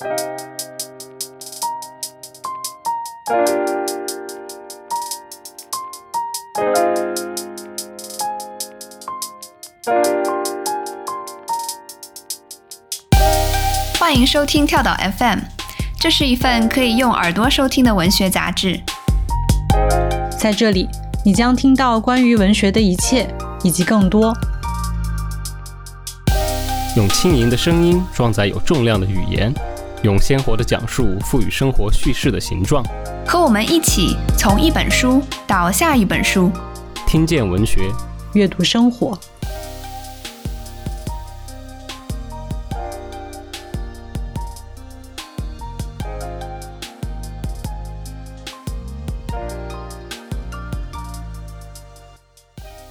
欢迎收听跳岛 FM，这是一份可以用耳朵收听的文学杂志。在这里，你将听到关于文学的一切，以及更多。用轻盈的声音装载有重量的语言，用鲜活的讲述赋予生活叙事的形状。和我们一起从一本书到下一本书，听见文学，阅读生活。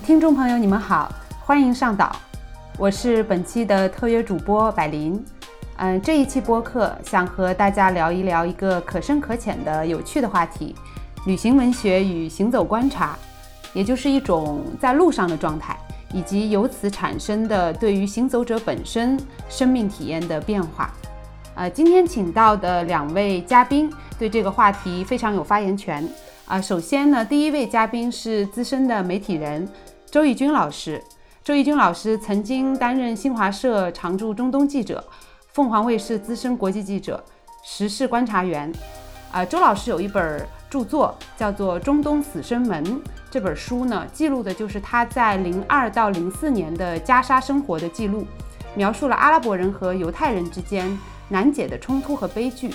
听众朋友，你们好，欢迎上岛，我是本期的特约主播百灵。嗯，这一期播客想和大家聊一聊一个可深可浅的有趣的话题——旅行文学与行走观察，也就是一种在路上的状态，以及由此产生的对于行走者本身生命体验的变化。呃，今天请到的两位嘉宾对这个话题非常有发言权。啊，首先呢，第一位嘉宾是资深的媒体人。周轶君老师，周轶君老师曾经担任新华社常驻中东记者、凤凰卫视资深国际记者、时事观察员。啊，周老师有一本著作叫做《中东死生门》，这本书呢，记录的就是他在零二到零四年的加沙生活的记录，描述了阿拉伯人和犹太人之间难解的冲突和悲剧。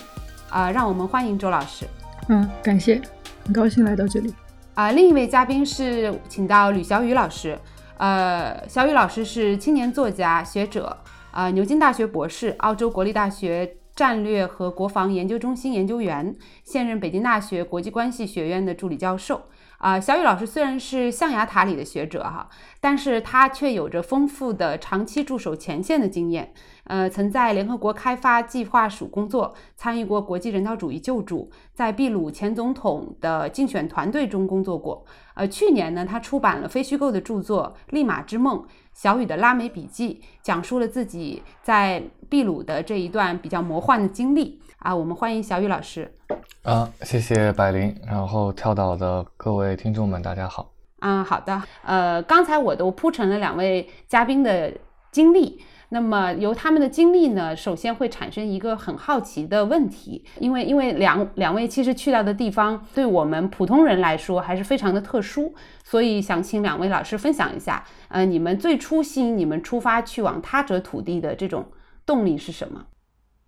啊，让我们欢迎周老师。嗯，感谢，很高兴来到这里。啊，另一位嘉宾是请到吕小雨老师。呃，小雨老师是青年作家、学者，啊，牛津大学博士，澳洲国立大学战略和国防研究中心研究员，现任北京大学国际关系学院的助理教授。啊，小雨老师虽然是象牙塔里的学者哈，但是他却有着丰富的长期驻守前线的经验。呃，曾在联合国开发计划署工作，参与过国际人道主义救助，在秘鲁前总统的竞选团队中工作过。呃，去年呢，他出版了非虚构的著作《利马之梦：小雨的拉美笔记》，讲述了自己在秘鲁的这一段比较魔幻的经历。啊，我们欢迎小雨老师。啊，谢谢百灵，然后跳岛的各位听众们，大家好。啊，好的。呃，刚才我都铺陈了两位嘉宾的经历。那么由他们的经历呢，首先会产生一个很好奇的问题，因为因为两两位其实去到的地方，对我们普通人来说还是非常的特殊，所以想请两位老师分享一下，呃，你们最初吸引你们出发去往他者土地的这种动力是什么？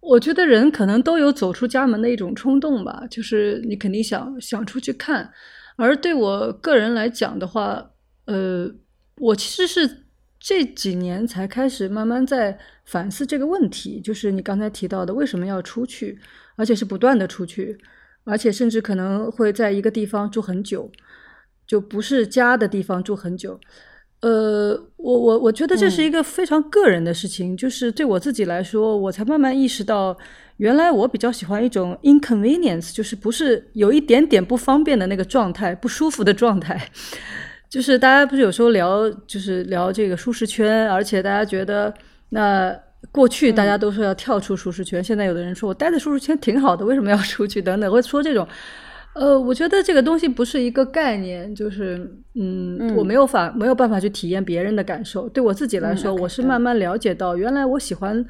我觉得人可能都有走出家门的一种冲动吧，就是你肯定想想出去看，而对我个人来讲的话，呃，我其实是。这几年才开始慢慢在反思这个问题，就是你刚才提到的，为什么要出去，而且是不断的出去，而且甚至可能会在一个地方住很久，就不是家的地方住很久。呃，我我我觉得这是一个非常个人的事情，就是对我自己来说，我才慢慢意识到，原来我比较喜欢一种 inconvenience，就是不是有一点点不方便的那个状态，不舒服的状态。就是大家不是有时候聊，就是聊这个舒适圈，而且大家觉得，那过去大家都说要跳出舒适圈，现在有的人说我待在舒适圈挺好的，为什么要出去？等等，会说这种，呃，我觉得这个东西不是一个概念，就是，嗯，我没有法没有办法去体验别人的感受。对我自己来说，我是慢慢了解到，原来我喜欢。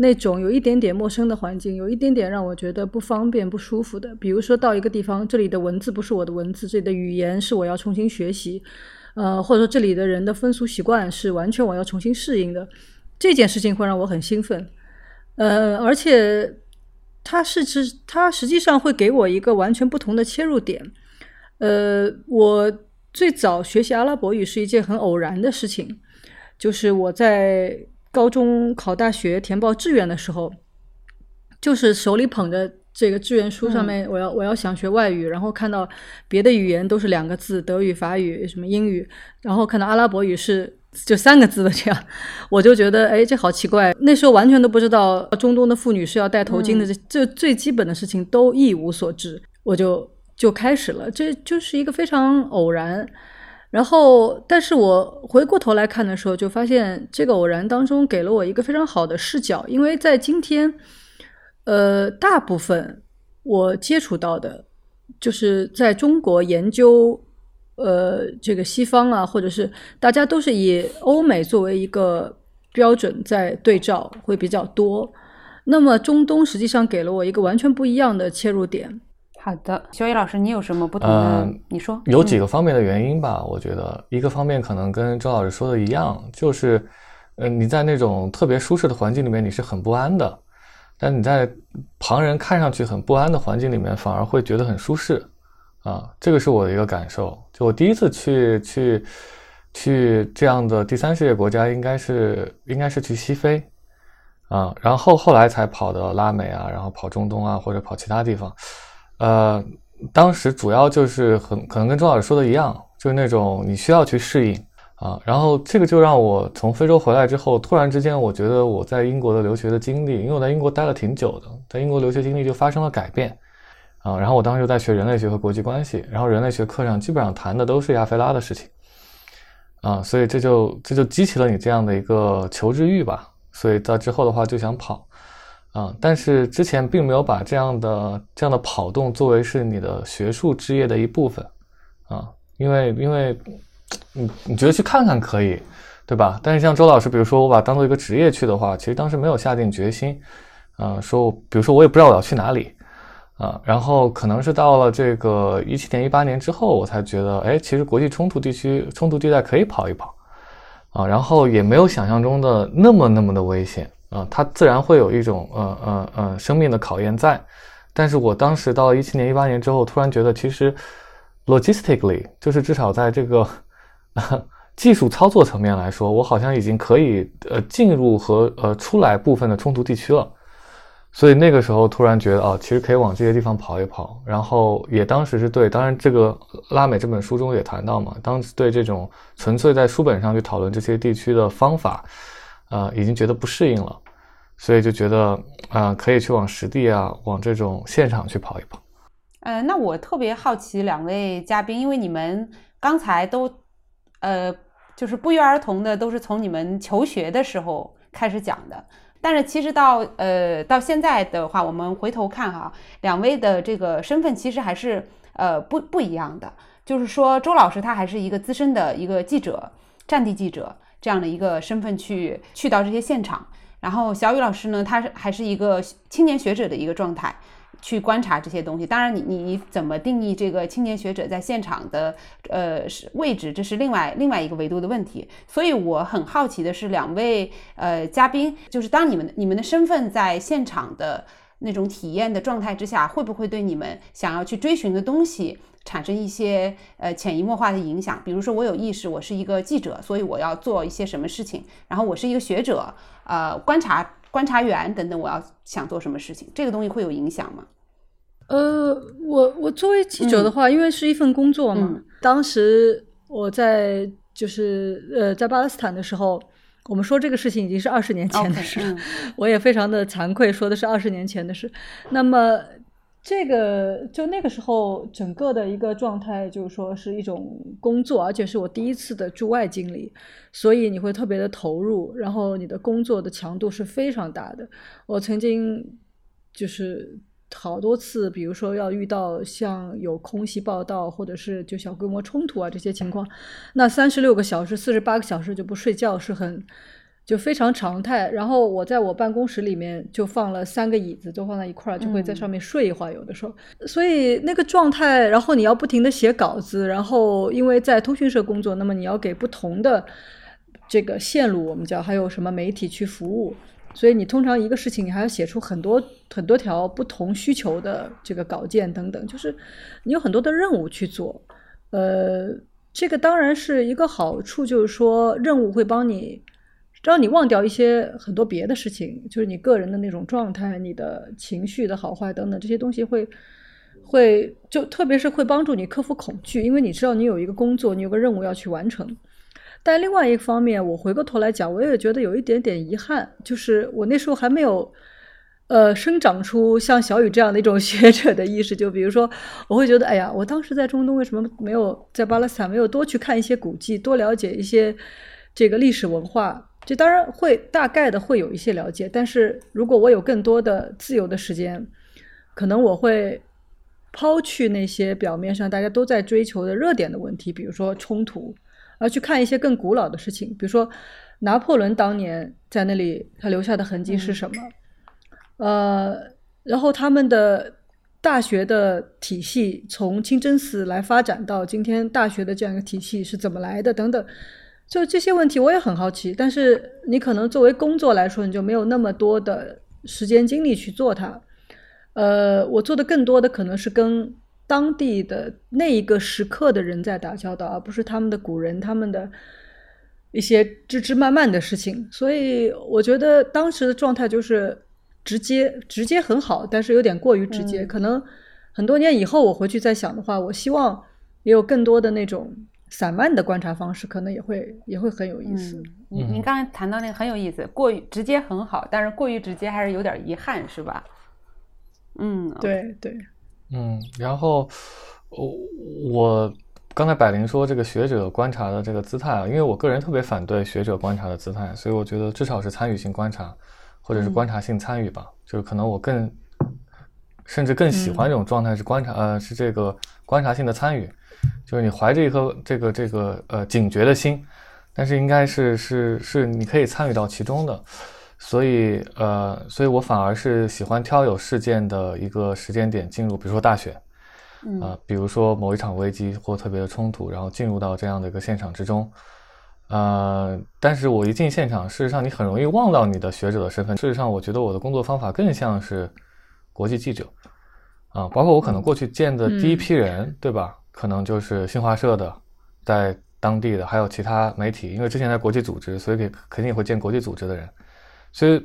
那种有一点点陌生的环境，有一点点让我觉得不方便、不舒服的。比如说到一个地方，这里的文字不是我的文字，这里的语言是我要重新学习，呃，或者说这里的人的风俗习惯是完全我要重新适应的。这件事情会让我很兴奋，呃，而且它是实它实际上会给我一个完全不同的切入点。呃，我最早学习阿拉伯语是一件很偶然的事情，就是我在。高中考大学填报志愿的时候，就是手里捧着这个志愿书，上面我要我要想学外语，然后看到别的语言都是两个字，德语、法语、什么英语，然后看到阿拉伯语是就三个字的这样，我就觉得哎，这好奇怪。那时候完全都不知道中东的妇女是要戴头巾的，这这最基本的事情都一无所知，我就就开始了，这就是一个非常偶然。然后，但是我回过头来看的时候，就发现这个偶然当中给了我一个非常好的视角，因为在今天，呃，大部分我接触到的，就是在中国研究，呃，这个西方啊，或者是大家都是以欧美作为一个标准在对照，会比较多。那么中东实际上给了我一个完全不一样的切入点。好的，肖宇老师，你有什么不同的？嗯你说有几个方面的原因吧，我觉得一个方面可能跟周老师说的一样，就是，呃，你在那种特别舒适的环境里面，你是很不安的，但你在旁人看上去很不安的环境里面，反而会觉得很舒适，啊，这个是我的一个感受。就我第一次去去去这样的第三世界国家，应该是应该是去西非，啊，然后后来才跑到拉美啊，然后跑中东啊，或者跑其他地方。呃，当时主要就是很可能跟周老师说的一样，就是那种你需要去适应啊。然后这个就让我从非洲回来之后，突然之间我觉得我在英国的留学的经历，因为我在英国待了挺久的，在英国留学经历就发生了改变啊。然后我当时在学人类学和国际关系，然后人类学课上基本上谈的都是亚非拉的事情啊，所以这就这就激起了你这样的一个求知欲吧。所以到之后的话就想跑。啊，但是之前并没有把这样的这样的跑动作为是你的学术职业的一部分，啊，因为因为，你你觉得去看看可以，对吧？但是像周老师，比如说我把当做一个职业去的话，其实当时没有下定决心，啊，说比如说我也不知道我要去哪里，啊，然后可能是到了这个一七年一八年之后，我才觉得，哎，其实国际冲突地区冲突地带可以跑一跑，啊，然后也没有想象中的那么那么的危险。啊，它自然会有一种呃呃呃生命的考验在，但是我当时到一七年一八年之后，突然觉得其实 logistically 就是至少在这个、呃、技术操作层面来说，我好像已经可以呃进入和呃出来部分的冲突地区了，所以那个时候突然觉得哦，其实可以往这些地方跑一跑，然后也当时是对，当然这个拉美这本书中也谈到嘛，当时对这种纯粹在书本上去讨论这些地区的方法。呃，已经觉得不适应了，所以就觉得啊、呃，可以去往实地啊，往这种现场去跑一跑。呃，那我特别好奇两位嘉宾，因为你们刚才都呃，就是不约而同的都是从你们求学的时候开始讲的，但是其实到呃到现在的话，我们回头看哈，两位的这个身份其实还是呃不不一样的。就是说，周老师他还是一个资深的一个记者，战地记者。这样的一个身份去去到这些现场，然后小雨老师呢，他是还是一个青年学者的一个状态，去观察这些东西。当然你，你你怎么定义这个青年学者在现场的呃是位置，这是另外另外一个维度的问题。所以我很好奇的是，两位呃嘉宾，就是当你们你们的身份在现场的那种体验的状态之下，会不会对你们想要去追寻的东西？产生一些呃潜移默化的影响，比如说我有意识，我是一个记者，所以我要做一些什么事情；然后我是一个学者，呃，观察观察员等等，我要想做什么事情，这个东西会有影响吗？呃，我我作为记者的话，嗯、因为是一份工作嘛，嗯、当时我在就是呃在巴勒斯坦的时候，我们说这个事情已经是二十年前的事了，okay, 嗯、我也非常的惭愧，说的是二十年前的事。那么。这个就那个时候，整个的一个状态就是说是一种工作，而且是我第一次的驻外经历，所以你会特别的投入，然后你的工作的强度是非常大的。我曾经就是好多次，比如说要遇到像有空袭报道或者是就小规模冲突啊这些情况，那三十六个小时、四十八个小时就不睡觉是很。就非常常态，然后我在我办公室里面就放了三个椅子，都放在一块儿，就会在上面睡一会儿。有的时候，所以那个状态，然后你要不停的写稿子，然后因为在通讯社工作，那么你要给不同的这个线路，我们叫还有什么媒体去服务，所以你通常一个事情你还要写出很多很多条不同需求的这个稿件等等，就是你有很多的任务去做。呃，这个当然是一个好处，就是说任务会帮你。让你忘掉一些很多别的事情，就是你个人的那种状态、你的情绪的好坏等等这些东西会会就特别是会帮助你克服恐惧，因为你知道你有一个工作，你有个任务要去完成。但另外一方面，我回过头来讲，我也觉得有一点点遗憾，就是我那时候还没有呃生长出像小雨这样的一种 学者的意识。就比如说，我会觉得，哎呀，我当时在中东为什么没有在巴勒斯坦没有多去看一些古迹，多了解一些。这个历史文化，这当然会大概的会有一些了解。但是如果我有更多的自由的时间，可能我会抛去那些表面上大家都在追求的热点的问题，比如说冲突，而去看一些更古老的事情，比如说拿破仑当年在那里他留下的痕迹是什么？呃，然后他们的大学的体系从清真寺来发展到今天大学的这样一个体系是怎么来的？等等，就这些问题我也很好奇。但是你可能作为工作来说，你就没有那么多的时间精力去做它。呃，我做的更多的可能是跟当地的那一个时刻的人在打交道，而不是他们的古人他们的一些枝枝蔓蔓的事情。所以我觉得当时的状态就是直接，直接很好，但是有点过于直接。可能很多年以后我回去再想的话，我希望也有更多的那种散漫的观察方式，可能也会也会很有意思。您您刚才谈到那个很有意思，过于直接很好，但是过于直接还是有点遗憾，是吧？嗯，对对，嗯，然后我我刚才百灵说这个学者观察的这个姿态啊，因为我个人特别反对学者观察的姿态，所以我觉得至少是参与性观察，或者是观察性参与吧，就是可能我更甚至更喜欢这种状态是观察，呃，是这个观察性的参与，就是你怀着一颗这个这个呃警觉的心，但是应该是是是你可以参与到其中的。所以，呃，所以我反而是喜欢挑有事件的一个时间点进入，比如说大选，啊，比如说某一场危机或特别的冲突，然后进入到这样的一个现场之中，呃，但是我一进现场，事实上你很容易忘到你的学者的身份。事实上，我觉得我的工作方法更像是国际记者，啊，包括我可能过去见的第一批人，对吧？可能就是新华社的，在当地的，还有其他媒体，因为之前在国际组织，所以肯定也会见国际组织的人。所以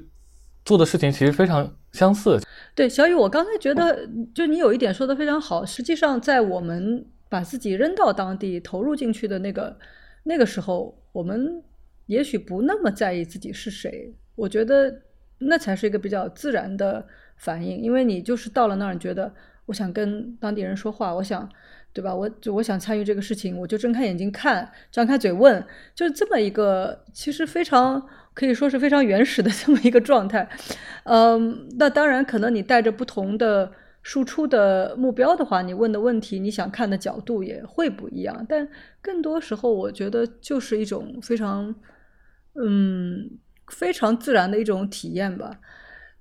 做的事情其实非常相似。对，小雨，我刚才觉得，就你有一点说的非常好。实际上，在我们把自己扔到当地、投入进去的那个那个时候，我们也许不那么在意自己是谁。我觉得那才是一个比较自然的反应，因为你就是到了那儿，你觉得我想跟当地人说话，我想，对吧？我我想参与这个事情，我就睁开眼睛看，张开嘴问，就是这么一个，其实非常。可以说是非常原始的 这么一个状态，嗯，那当然可能你带着不同的输出的目标的话，你问的问题，你想看的角度也会不一样。但更多时候，我觉得就是一种非常，嗯，非常自然的一种体验吧。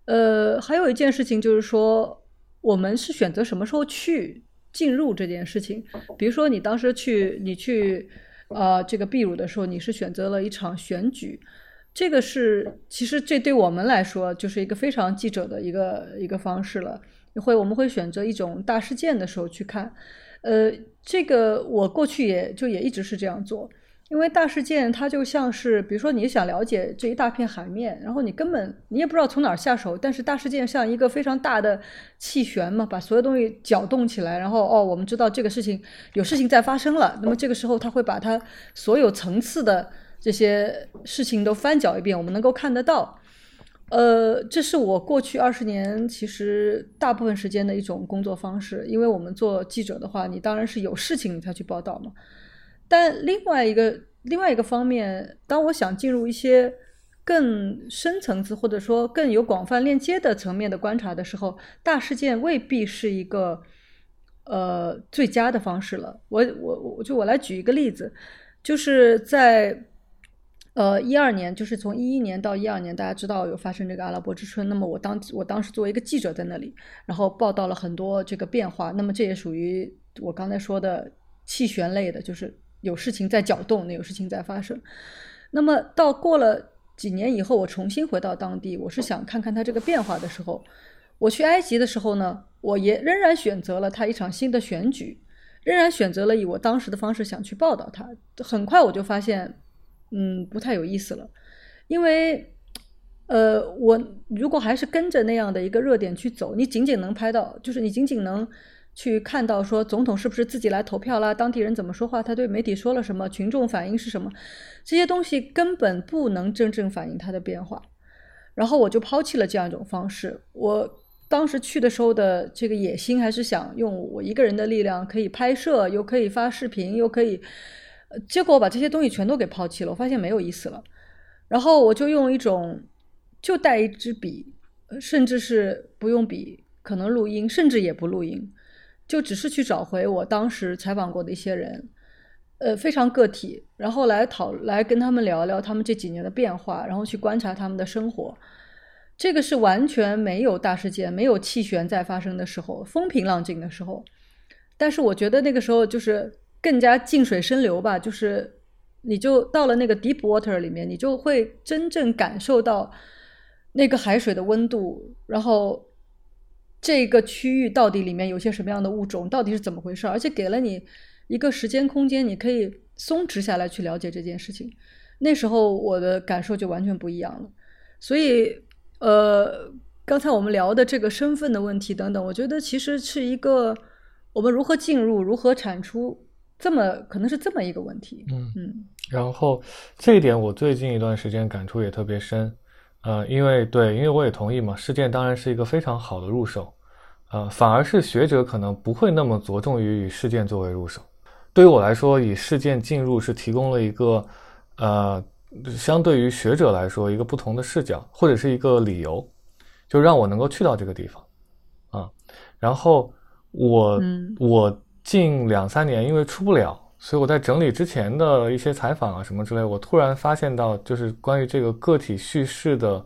呃，还有一件事情就是说，我们是选择什么时候去进入这件事情。比如说，你当时去，你去，呃，这个秘鲁的时候，你是选择了一场选举。这个是，其实这对我们来说就是一个非常记者的一个一个方式了。会我们会选择一种大事件的时候去看，呃，这个我过去也就也一直是这样做，因为大事件它就像是，比如说你想了解这一大片海面，然后你根本你也不知道从哪儿下手，但是大事件像一个非常大的气旋嘛，把所有东西搅动起来，然后哦，我们知道这个事情有事情在发生了，那么这个时候它会把它所有层次的。这些事情都翻搅一遍，我们能够看得到。呃，这是我过去二十年其实大部分时间的一种工作方式。因为我们做记者的话，你当然是有事情你才去报道嘛。但另外一个另外一个方面，当我想进入一些更深层次或者说更有广泛链接的层面的观察的时候，大事件未必是一个呃最佳的方式了。我我我就我来举一个例子，就是在。呃，一二年就是从一一年到一二年，大家知道有发生这个阿拉伯之春。那么我当我当时作为一个记者在那里，然后报道了很多这个变化。那么这也属于我刚才说的气旋类的，就是有事情在搅动，那有事情在发生。那么到过了几年以后，我重新回到当地，我是想看看它这个变化的时候，我去埃及的时候呢，我也仍然选择了它一场新的选举，仍然选择了以我当时的方式想去报道它。很快我就发现。嗯，不太有意思了，因为，呃，我如果还是跟着那样的一个热点去走，你仅仅能拍到，就是你仅仅能去看到说总统是不是自己来投票啦，当地人怎么说话，他对媒体说了什么，群众反应是什么，这些东西根本不能真正反映他的变化。然后我就抛弃了这样一种方式。我当时去的时候的这个野心，还是想用我一个人的力量，可以拍摄，又可以发视频，又可以。结果我把这些东西全都给抛弃了，我发现没有意思了。然后我就用一种，就带一支笔，甚至是不用笔，可能录音，甚至也不录音，就只是去找回我当时采访过的一些人，呃，非常个体，然后来讨来跟他们聊聊他们这几年的变化，然后去观察他们的生活。这个是完全没有大事件、没有气旋在发生的时候，风平浪静的时候。但是我觉得那个时候就是更加静水深流吧，就是你就到了那个 deep water 里面，你就会真正感受到那个海水的温度，然后这个区域到底里面有些什么样的物种，到底是怎么回事，而且给了你一个时间空间，你可以松弛下来去了解这件事情。那时候我的感受就完全不一样了，所以呃，刚才我们聊的这个身份的问题等等，我觉得其实是一个我们如何进入、如何产出，这么可能是这么一个问题。嗯嗯然后这一点我最近一段时间感触也特别深，呃，因为对，因为我也同意嘛，事件当然是一个非常好的入手，呃，反而是学者可能不会那么着重于以事件作为入手。对于我来说，以事件进入是提供了一个，呃，相对于学者来说一个不同的视角，或者是一个理由，就让我能够去到这个地方，啊，然后我、嗯我近两三年因为出不了，所以我在整理之前的一些采访啊什么之类，我突然发现到就是关于这个个体叙事的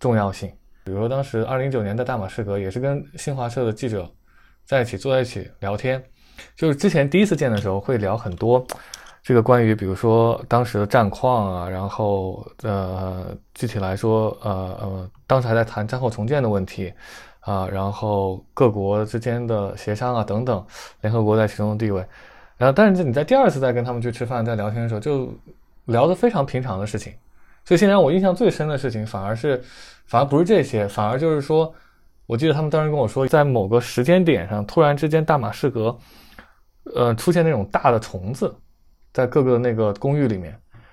重要性。比如说当时二零一九年的大马士革也是跟新华社的记者在一起坐在一起聊天，就是之前第一次见的时候会聊很多这个关于比如说当时的战况啊，然后呃具体来说呃呃当时还在谈战后重建的问题啊，然后各国之间的协商啊等等，联合国在其中的地位，然后但是你在第二次再跟他们去吃饭在聊天的时候，就聊得非常平常的事情，所以现在我印象最深的事情反而是反而不是这些，反而就是说。我记得他们当时跟我说，在某个时间点上，突然之间大马士革，呃，出现那种大的虫子，在各个那个公寓里面。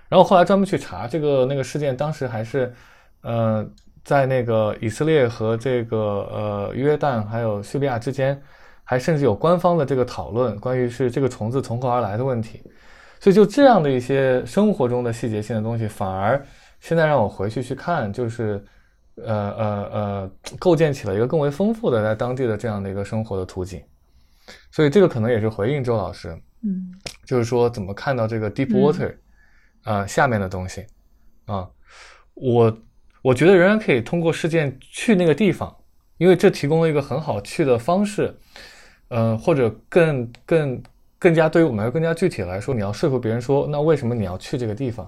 然后后来专门去查这个那个事件，当时还是，呃，在那个以色列和这个呃约旦还有叙利亚之间，还甚至有官方的这个讨论，关于是这个虫子从何而来的问题。所以就这样的一些生活中的细节性的东西，反而现在让我回去去看，就是。呃呃呃，构建起了一个更为丰富的在当地的这样的一个生活的图景，所以这个可能也是回应周老师，嗯就是说怎么看到这个 deep 嗯 water 啊、下面的东西啊，我我觉得仍然可以通过事件去那个地方，因为这提供了一个很好去的方式，呃，或者更更更加对于我们来说更加具体来说，你要说服别人说，那为什么你要去这个地方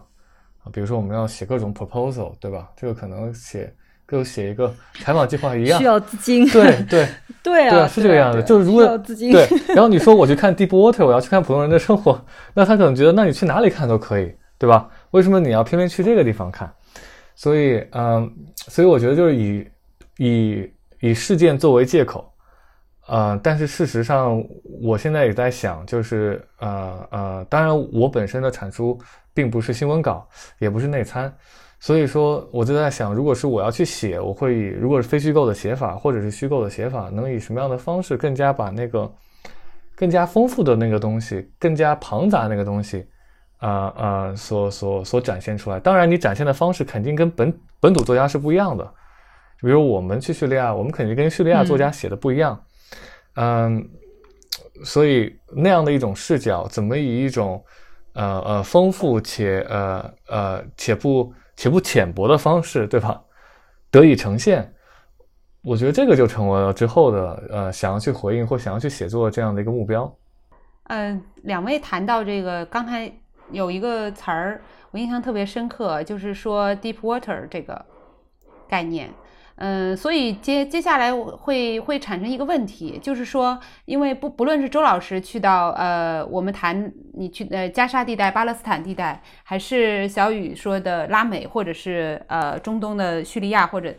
啊？比如说我们要写各种 proposal，对吧？这个可能写跟写一个采访计划一样需，要资金。对对。对啊，对啊，是这个样子。啊就是如果需要资金对，然后你说我去看 Deep Water，我要去看普通人的生活，那他可能觉得，那你去哪里看都可以，对吧？为什么你要偏偏去这个地方看？所以，嗯，所以我觉得就是以以以事件作为借口，呃，但是事实上，我现在也在想，就是呃呃，当然我本身的产出并不是新闻稿，也不是内参，所以说我就在想，如果是我要去写，我会以如果是非虚构的写法，或者是虚构的写法，能以什么样的方式更加把那个更加丰富的那个东西，更加庞杂那个东西，啊、呃、所所所展现出来。当然，你展现的方式肯定跟本本土作家是不一样的。比如我们去叙利亚，我们肯定跟叙利亚作家写的不一样，嗯，嗯所以那样的一种视角，怎么以一种呃呃丰富且呃呃且不且不浅薄的方式，对吧？得以呈现，我觉得这个就成为了之后的呃想要去回应或想要去写作这样的一个目标。嗯，两位谈到这个，刚才有一个词儿我印象特别深刻，就是说 deep water 这个概念。嗯，所以接接下来我会会产生一个问题，就是说，因为不不论是周老师去到呃，我们谈你去呃加沙地带、巴勒斯坦地带，还是小雨说的拉美，或者是呃中东的叙利亚或者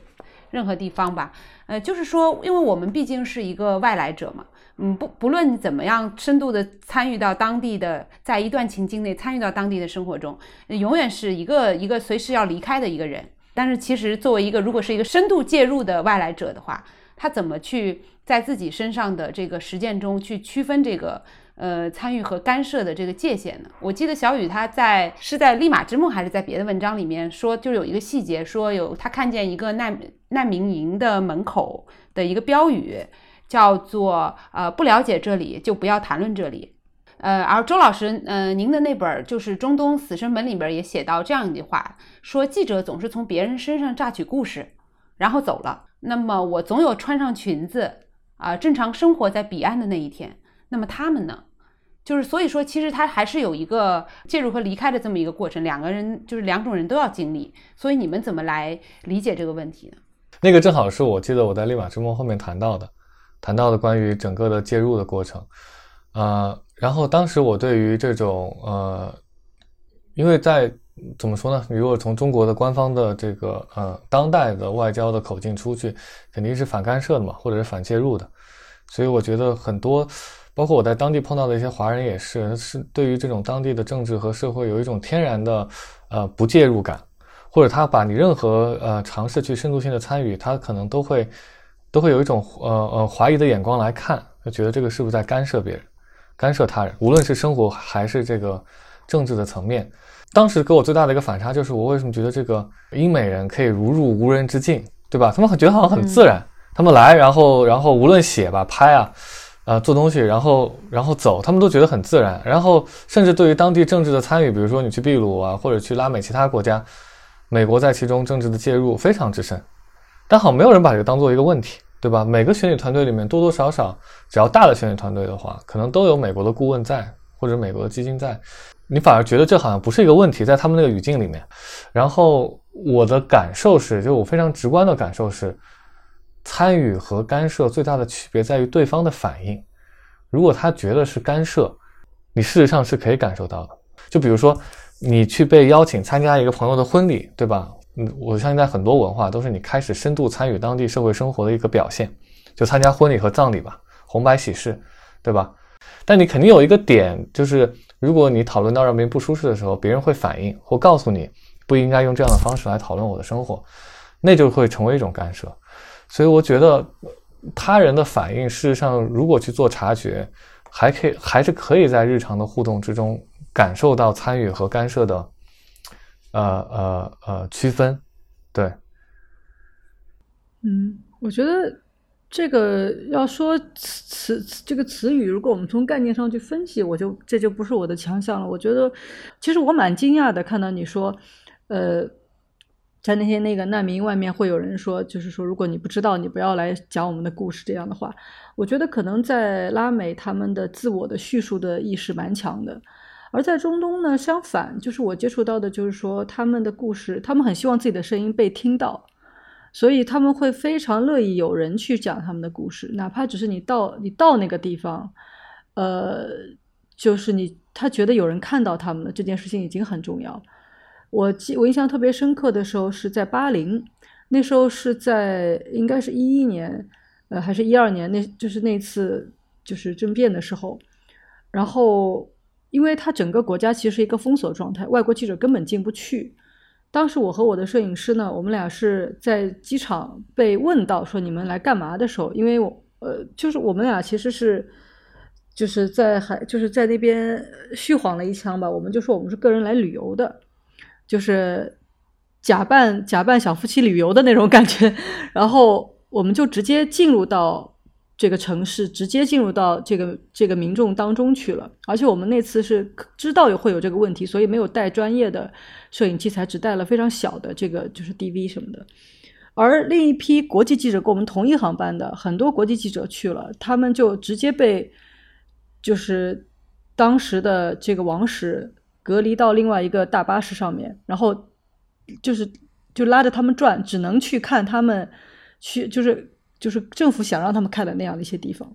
任何地方吧，呃，就是说，因为我们毕竟是一个外来者嘛，嗯，不不论怎么样深度的参与到当地的，在一段情境内参与到当地的生活中，永远是一个一个随时要离开的一个人。但是其实作为一个如果是一个深度介入的外来者的话，他怎么去在自己身上的这个实践中去区分这个呃参与和干涉的这个界限呢？我记得小雨他在是在《立马之梦》还是在别的文章里面说，就有一个细节说有他看见一个难难民营的门口的一个标语，叫做呃不了解这里就不要谈论这里。呃，而周老师，呃，您的那本就是《中东死生门》里边也写到这样一句话，说记者总是从别人身上榨取故事，然后走了。那么我总有穿上裙子啊，正常生活在彼岸的那一天。那么他们呢？就是所以说，其实他还是有一个介入和离开的这么一个过程，两个人就是两种人都要经历。所以你们怎么来理解这个问题呢？那个正好是我记得我在《立马之梦》后面谈到的，谈到的关于整个的介入的过程，呃。然后当时我对于这种呃，因为在怎么说呢？你如果从中国的官方的这个呃当代的外交的口径出去，肯定是反干涉的嘛，或者是反介入的。所以我觉得很多，包括我在当地碰到的一些华人也是，是对于这种当地的政治和社会有一种天然的呃不介入感，或者他把你任何呃尝试去深度性的参与，他可能都会都会有一种呃呃怀疑的眼光来看，就觉得这个是不是在干涉别人。干涉他人，无论是生活还是这个政治的层面，当时给我最大的一个反差就是，我为什么觉得这个英美人可以如入无人之境，对吧？他们觉得好像很自然，他们来，然后然后无论写吧、拍啊、呃做东西，然后然后走，他们都觉得很自然。然后甚至对于当地政治的参与，比如说你去秘鲁啊，或者去拉美其他国家，美国在其中政治的介入非常之深，但好像没有人把这个当做一个问题。对吧？每个选举团队里面多多少少，只要大的选举团队的话，可能都有美国的顾问在，或者美国的基金在。你反而觉得这好像不是一个问题，在他们那个语境里面。然后我的感受是，就我非常直观的感受是，参与和干涉最大的区别在于对方的反应。如果他觉得是干涉，你事实上是可以感受到的。就比如说，你去被邀请参加一个朋友的婚礼，对吧？嗯，我相信在很多文化都是你开始深度参与当地社会生活的一个表现，就参加婚礼和葬礼吧，红白喜事，对吧？但你肯定有一个点，就是如果你讨论到让别人不舒适的时候，别人会反应或告诉你不应该用这样的方式来讨论我的生活，那就会成为一种干涉。所以我觉得他人的反应，事实上如果去做察觉，还可以还是可以在日常的互动之中感受到参与和干涉的。呃呃呃，区分，对，嗯，我觉得这个要说词词这个词语，如果我们从概念上去分析，我就这就不是我的强项了。我觉得，其实我蛮惊讶的，看到你说，呃，在那些那个难民外面会有人说，就是说，如果你不知道，你不要来讲我们的故事这样的话。我觉得可能在拉美，他们的自我的叙述的意识蛮强的。而在中东呢，相反，就是我接触到的，就是说他们的故事，他们很希望自己的声音被听到，所以他们会非常乐意有人去讲他们的故事，哪怕只是你到你到那个地方，呃，就是你他觉得有人看到他们了，这件事情已经很重要。我记我印象特别深刻的时候是在巴林，那时候是在应该是一一年，呃，还是一二年，那就是那次就是政变的时候，然后。因为它整个国家其实是一个封锁状态，外国记者根本进不去。当时我和我的摄影师呢，我们俩是在机场被问到说你们来干嘛的时候，因为我呃，就是我们俩其实是就是在海就是在那边虚晃了一枪吧，我们就说我们是个人来旅游的，就是假扮假扮小夫妻旅游的那种感觉，然后我们就直接进入到。这个城市直接进入到这个这个民众当中去了，而且我们那次是知道有会有这个问题，所以没有带专业的摄影器材，只带了非常小的这个就是 DV 什么的。而另一批国际记者跟我们同一航班的很多国际记者去了，他们就直接被就是当时的这个王室隔离到另外一个大巴士上面，然后就是就拉着他们转，只能去看他们去就是。就是政府想让他们看的那样的一些地方，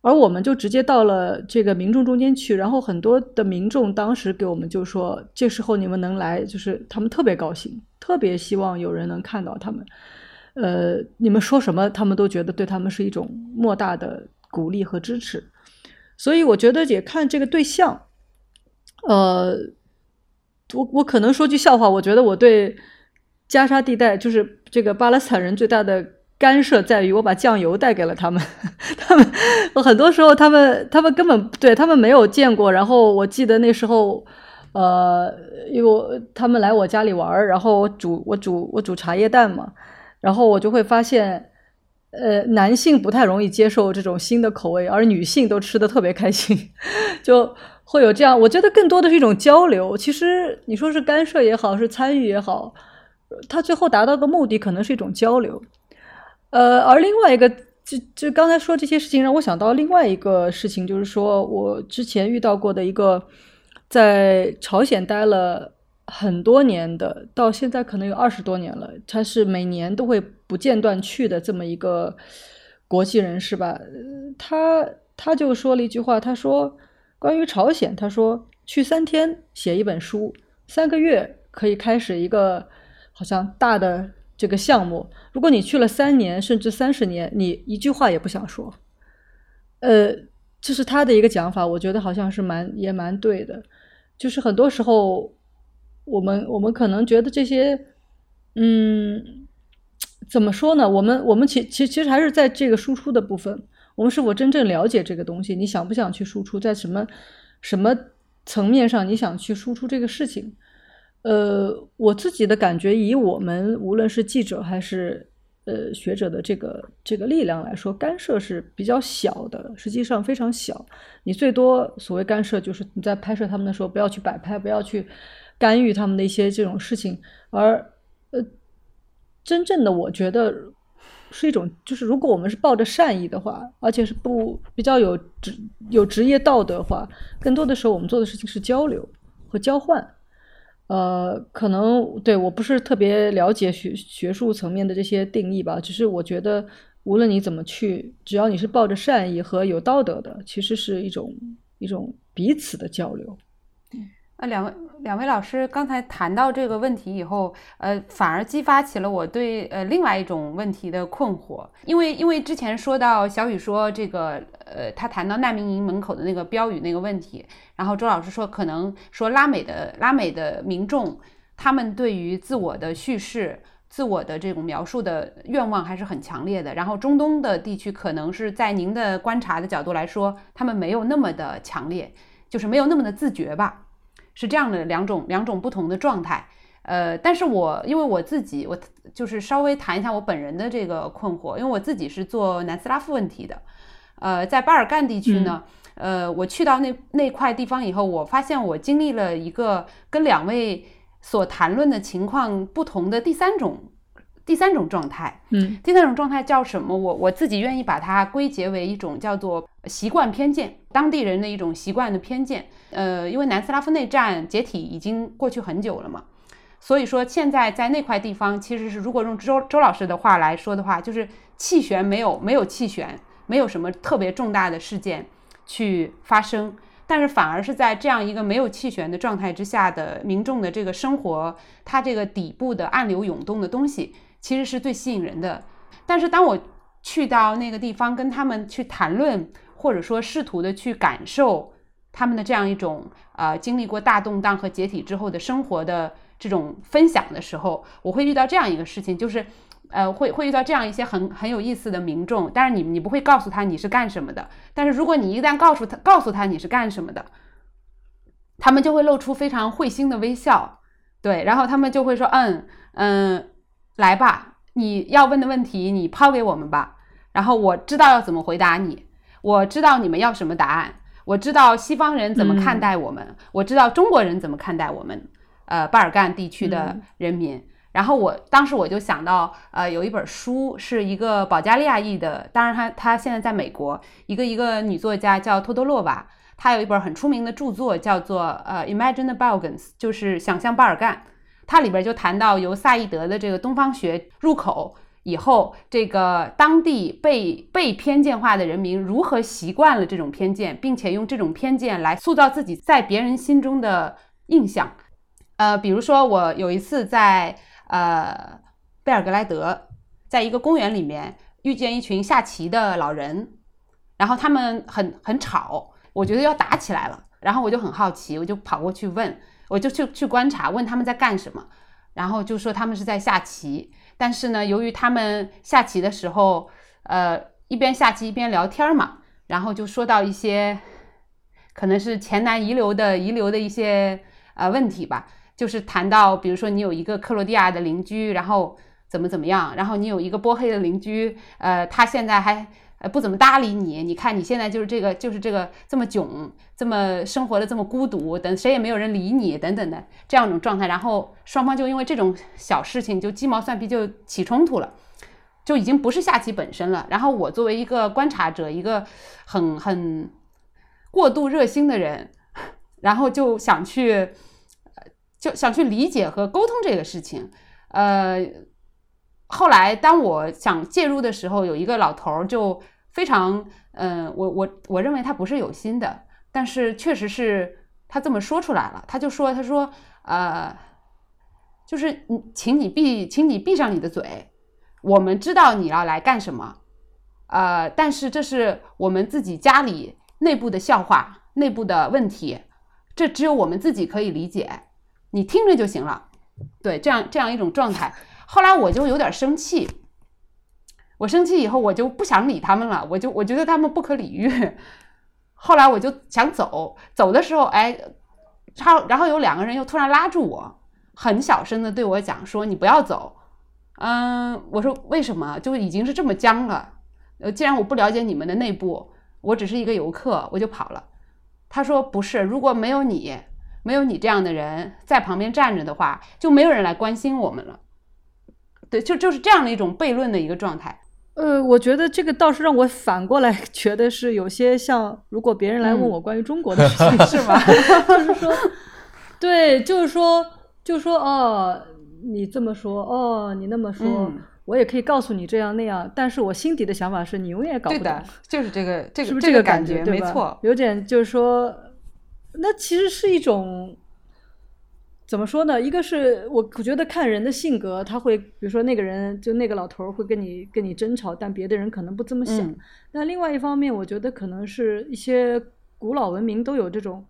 而我们就直接到了这个民众中间去，然后很多的民众当时给我们就说，这时候你们能来，就是他们特别高兴，特别希望有人能看到他们。呃，你们说什么，他们都觉得对他们是一种莫大的鼓励和支持。所以我觉得也看这个对象。呃，我我可能说句笑话，我觉得我对加沙地带就是这个巴勒斯坦人最大的。干涉在于我把酱油带给了他们，他们我很多时候他们他们根本对他们没有见过。然后我记得那时候，呃，因为他们来我家里玩，然后我煮我煮我煮茶叶蛋嘛，然后我就会发现，呃，男性不太容易接受这种新的口味，而女性都吃的特别开心，就会有这样。我觉得更多的是一种交流。其实你说是干涉也好，是参与也好，他最后达到的目的可能是一种交流。呃，而另外一个，就就刚才说这些事情，让我想到另外一个事情，就是说我之前遇到过的一个在朝鲜待了很多年的，到现在可能有二十多年了，他是每年都会不间断去的这么一个国际人士吧。他他就说了一句话，他说关于朝鲜，他说去三天写一本书，三个月可以开始一个好像大的。这个项目，如果你去了三年甚至三十年，你一句话也不想说，呃，这是他的一个讲法，我觉得好像是蛮也蛮对的。就是很多时候，我们我们可能觉得这些，嗯，怎么说呢？我们我们其其其实还是在这个输出的部分，我们是否真正了解这个东西？你想不想去输出？在什么什么层面上你想去输出这个事情？呃，我自己的感觉，以我们无论是记者还是呃学者的这个这个力量来说，干涉是比较小的，实际上非常小。你最多所谓干涉，就是你在拍摄他们的时候，不要去摆拍，不要去干预他们的一些这种事情。而呃，真正的我觉得是一种，就是如果我们是抱着善意的话，而且是不比较有职有职业道德的话，更多的时候我们做的事情是交流和交换。呃，可能对我不是特别了解学学术层面的这些定义吧，只是我觉得无论你怎么去，只要你是抱着善意和有道德的，其实是一种一种彼此的交流。那两位两位老师刚才谈到这个问题以后，呃，反而激发起了我对呃另外一种问题的困惑，因为因为之前说到小雨说这个呃，他谈到难民营门口的那个标语那个问题，然后周老师说可能说拉美的拉美的民众他们对于自我的叙事、自我的这种描述的愿望还是很强烈的，然后中东的地区可能是在您的观察的角度来说，他们没有那么的强烈，就是没有那么的自觉吧。是这样的两种两种不同的状态，呃，但是我因为我自己，我就是稍微谈一下我本人的这个困惑，因为我自己是做南斯拉夫问题的，呃，在巴尔干地区呢，呃，我去到那那块地方以后，我发现我经历了一个跟两位所谈论的情况不同的第三种。第三种状态，嗯，第三种状态叫什么？我我自己愿意把它归结为一种叫做习惯偏见，当地人的一种习惯的偏见。呃，因为南斯拉夫内战解体已经过去很久了嘛，所以说现在在那块地方，其实是如果用周周老师的话来说的话，就是气旋没有没有气旋，没有什么特别重大的事件去发生，但是反而是在这样一个没有气旋的状态之下的民众的这个生活，它这个底部的暗流涌动的东西。其实是最吸引人的，但是当我去到那个地方跟他们去谈论，或者说试图的去感受他们的这样一种呃经历过大动荡和解体之后的生活的这种分享的时候，我会遇到这样一个事情，就是呃会会遇到这样一些很很有意思的民众，但是你你不会告诉他你是干什么的，但是如果你一旦告诉他告诉他你是干什么的，他们就会露出非常会心的微笑，对，然后他们就会说嗯嗯。来吧，你要问的问题你抛给我们吧，然后我知道要怎么回答你，我知道你们要什么答案，我知道西方人怎么看待我们，我知道中国人怎么看待我们，呃，巴尔干地区的人民。然后我当时我就想到，呃，有一本书是一个保加利亚裔的，当然他他现在在美国，一个一个女作家叫托多洛娃，她有一本很出名的著作叫做呃《Imagine the Balkans》，就是想象巴尔干。它里边就谈到由萨义德的这个东方学入口以后，这个当地被被偏见化的人民如何习惯了这种偏见，并且用这种偏见来塑造自己在别人心中的印象。呃，比如说我有一次在呃贝尔格莱德，在一个公园里面遇见一群下棋的老人，然后他们很很吵，我觉得要打起来了，然后我就很好奇，我就跑过去问。我就去去观察，问他们在干什么，然后就说他们是在下棋。但是呢，由于他们下棋的时候，呃，一边下棋一边聊天嘛，然后就说到一些可能是前南遗留的遗留的一些呃问题吧，就是谈到比如说你有一个克罗地亚的邻居，然后怎么怎么样，然后你有一个波黑的邻居，呃，他现在还。不怎么搭理你。你看你现在就是这个，就是这个这么囧，这么生活的这么孤独，等谁也没有人理你，等等的这样一种状态。然后双方就因为这种小事情就鸡毛蒜皮就起冲突了，就已经不是下棋本身了。然后我作为一个观察者，一个很很过度热心的人，然后就想去，就想去理解和沟通这个事情，呃。后来，当我想介入的时候，有一个老头儿就非常，嗯，我我我认为他不是有心的，但是确实是他这么说出来了。他就说：“他说，呃，就是你，请你闭，请你闭上你的嘴。我们知道你要来干什么，呃，但是这是我们自己家里内部的笑话，内部的问题，这只有我们自己可以理解，你听着就行了。对，这样这样一种状态。”后来我就有点生气，我生气以后我就不想理他们了，我就我觉得他们不可理喻。后来我就想走，走的时候，哎，超然后有两个人又突然拉住我，很小声的对我讲说：“你不要走。”嗯，我说为什么？就已经是这么僵了。呃，既然我不了解你们的内部，我只是一个游客，我就跑了。他说：“不是，如果没有你，没有你这样的人在旁边站着的话，就没有人来关心我们了。”对，就就是这样的一种悖论的一个状态。呃，我觉得这个倒是让我反过来 觉得是有些像，如果别人来问我关于中国的事情，是吧？就是说，对，就是说，就说哦，你这么说，哦，你那么说，我也可以告诉你这样那样，但是我心底的想法是你永远也搞不懂，就是这个，这个，是不是这个感觉？没错，有点就是说，那其实是一种。怎么说呢？一个是我我觉得看人的性格，他会比如说那个人就那个老头儿会跟你跟你争吵，但别的人可能不这么想。但另外一方面，我觉得可能是一些古老文明都有这种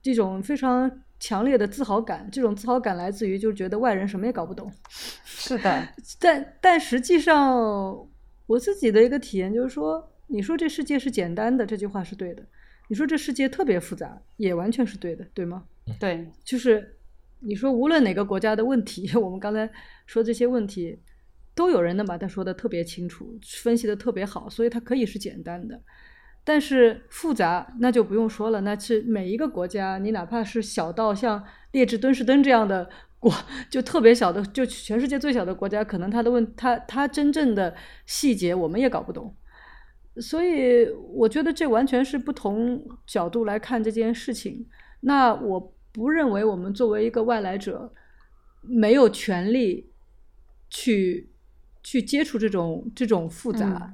这种非常强烈的自豪感，这种自豪感来自于就觉得外人什么也搞不懂。是的，但但实际上我自己的一个体验就是说，你说这世界是简单的，这句话是对的；你说这世界特别复杂，也完全是对的，对吗？对，就是。你说无论哪个国家的问题，我们刚才说这些问题，都有人能把它说的特别清楚，分析的特别好，所以它可以是简单的。但是复杂那就不用说了，那是每一个国家，你哪怕是小到像列支敦士登这样的国，就特别小的，就全世界最小的国家，可能它的问它它真正的细节我们也搞不懂。所以我觉得这完全是不同角度来看这件事情。那我。不认为我们作为一个外来者没有权利去去接触这种这种复杂。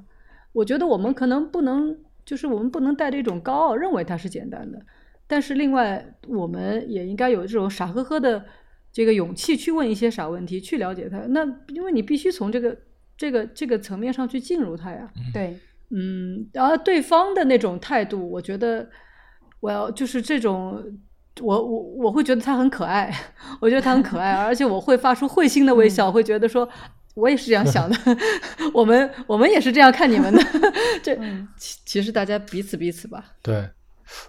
我觉得我们可能不能，就是我们不能带着一种高傲认为它是简单的。但是另外，我们也应该有这种傻呵呵的这个勇气去问一些傻问题，去了解它。那因为你必须从这个这个这个层面上去进入它呀。对，嗯，然后对方的那种态度，我觉得我要就是这种。我我我会觉得他很可爱，我觉得他很可爱，而且我会发出会心的微笑，会觉得说，我也是这样想的，我们我们也是这样看你们的，这其其实大家彼此彼此吧。对，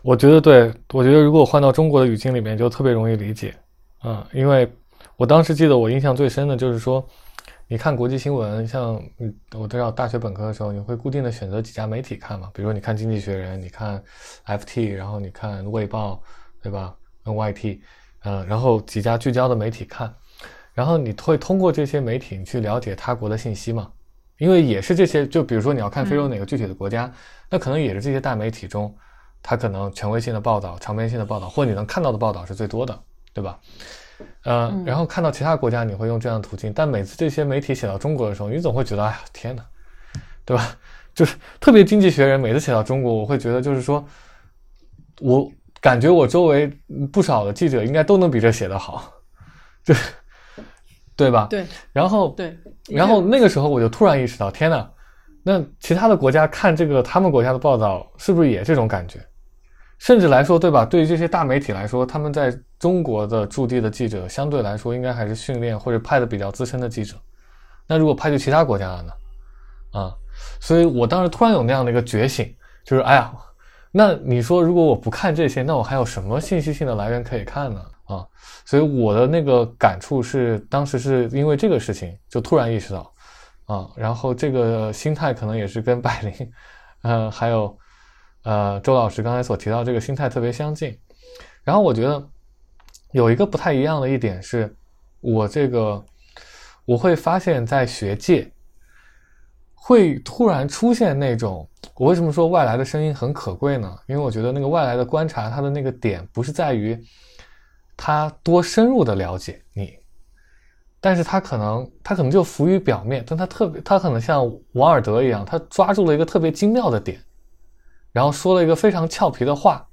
我觉得对，我觉得如果换到中国的语境里面，就特别容易理解，嗯，因为我当时记得我印象最深的就是说，你看国际新闻，像我知道大学本科的时候，你会固定的选择几家媒体看嘛，比如说你看《经济学人》，你看 FT，然后你看《卫报》。对吧？NYT，嗯，然后几家聚焦的媒体看，然后你会通过这些媒体去了解他国的信息嘛？因为也是这些，就比如说你要看非洲哪个具体的国家，那可能也是这些大媒体中，它可能权威性的报道、长篇性的报道，或你能看到的报道是最多的，对吧？嗯，然后看到其他国家，你会用这样的途径，但每次这些媒体写到中国的时候，你总会觉得，哎呀，天哪，对吧？就是特别经济学人每次写到中国，我会觉得就是说，我。感觉我周围不少的记者应该都能比这写得好，对对吧？对。然后对，然后那个时候我就突然意识到，天呐，那其他的国家看这个他们国家的报道是不是也这种感觉？甚至来说，对吧？对于这些大媒体来说，他们在中国的驻地的记者相对来说应该还是训练或者派的比较资深的记者，那如果派去其他国家了呢？啊，所以我当时突然有那样的一个觉醒，就是哎呀，那你说如果我不看这些，那我还有什么信息性的来源可以看呢？啊，所以我的那个感触是，当时是因为这个事情就突然意识到，啊，然后这个心态可能也是跟百灵，呃，还有呃周老师刚才所提到这个心态特别相近。然后我觉得有一个不太一样的一点是，我这个我会发现，在学界会突然出现那种，我为什么说外来的声音很可贵呢？因为我觉得那个外来的观察，它的那个点不是在于。他多深入的了解你，但是他可能他可能就浮于表面，但他特别他可能像王尔德一样，他抓住了一个特别精妙的点，然后说了一个非常俏皮的话。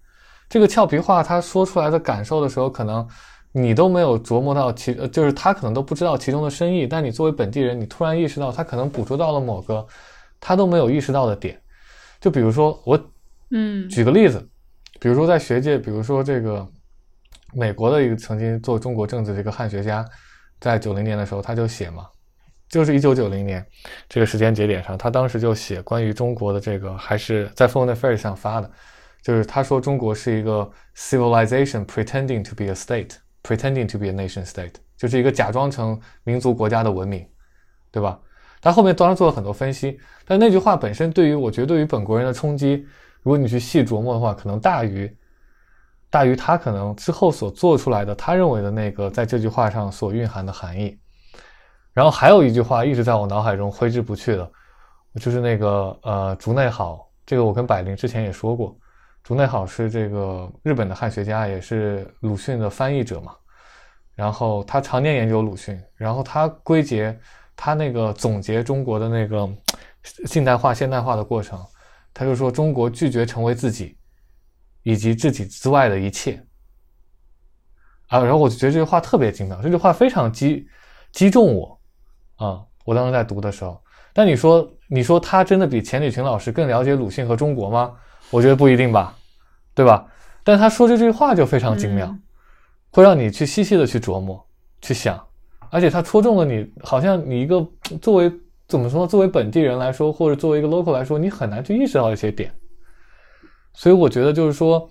这个俏皮话他说出来的感受的时候，可能你都没有琢磨到其，就是他可能都不知道其中的深意。但你作为本地人，你突然意识到他可能捕捉到了某个他都没有意识到的点。就比如说我，嗯，举个例子，比如说在学界，比如说这个。美国的一个曾经做中国政治的一个汉学家，在九零年的时候他就写嘛，就是一九九零年这个时间节点上，他当时就写关于中国的这个，还是在《Foreign Affairs》上发的，就是他说中国是一个 civilization pretending to be a pretending to be a nation state，就是一个假装成民族国家的文明，对吧？他后面当然做了很多分析，但那句话本身对于我觉得对于本国人的冲击，如果你去细琢磨的话，可能大于。大于他可能之后所做出来的，他认为的那个在这句话上所蕴含的含义。然后还有一句话一直在我脑海中挥之不去的，就是那个呃竹内好，这个我跟百灵之前也说过，竹内好是这个日本的汉学家，也是鲁迅的翻译者嘛。然后他常年研究鲁迅，然后他归结他那个总结中国的那个近代化、现代化的过程，他就说中国拒绝成为自己。以及自己之外的一切，啊，然后我就觉得这句话特别精妙，这句话非常击击中我，啊，我当时在读的时候。但你说，你说他真的比钱理群老师更了解鲁迅和中国吗？我觉得不一定吧，对吧？但他说这句话就非常精妙，会让你去细细的去琢磨、去想，而且他戳中了你，好像你一个 作为怎么说，作为本地人来说，或者作为一个 local 来说，你很难去意识到一些点。所以我觉得就是说，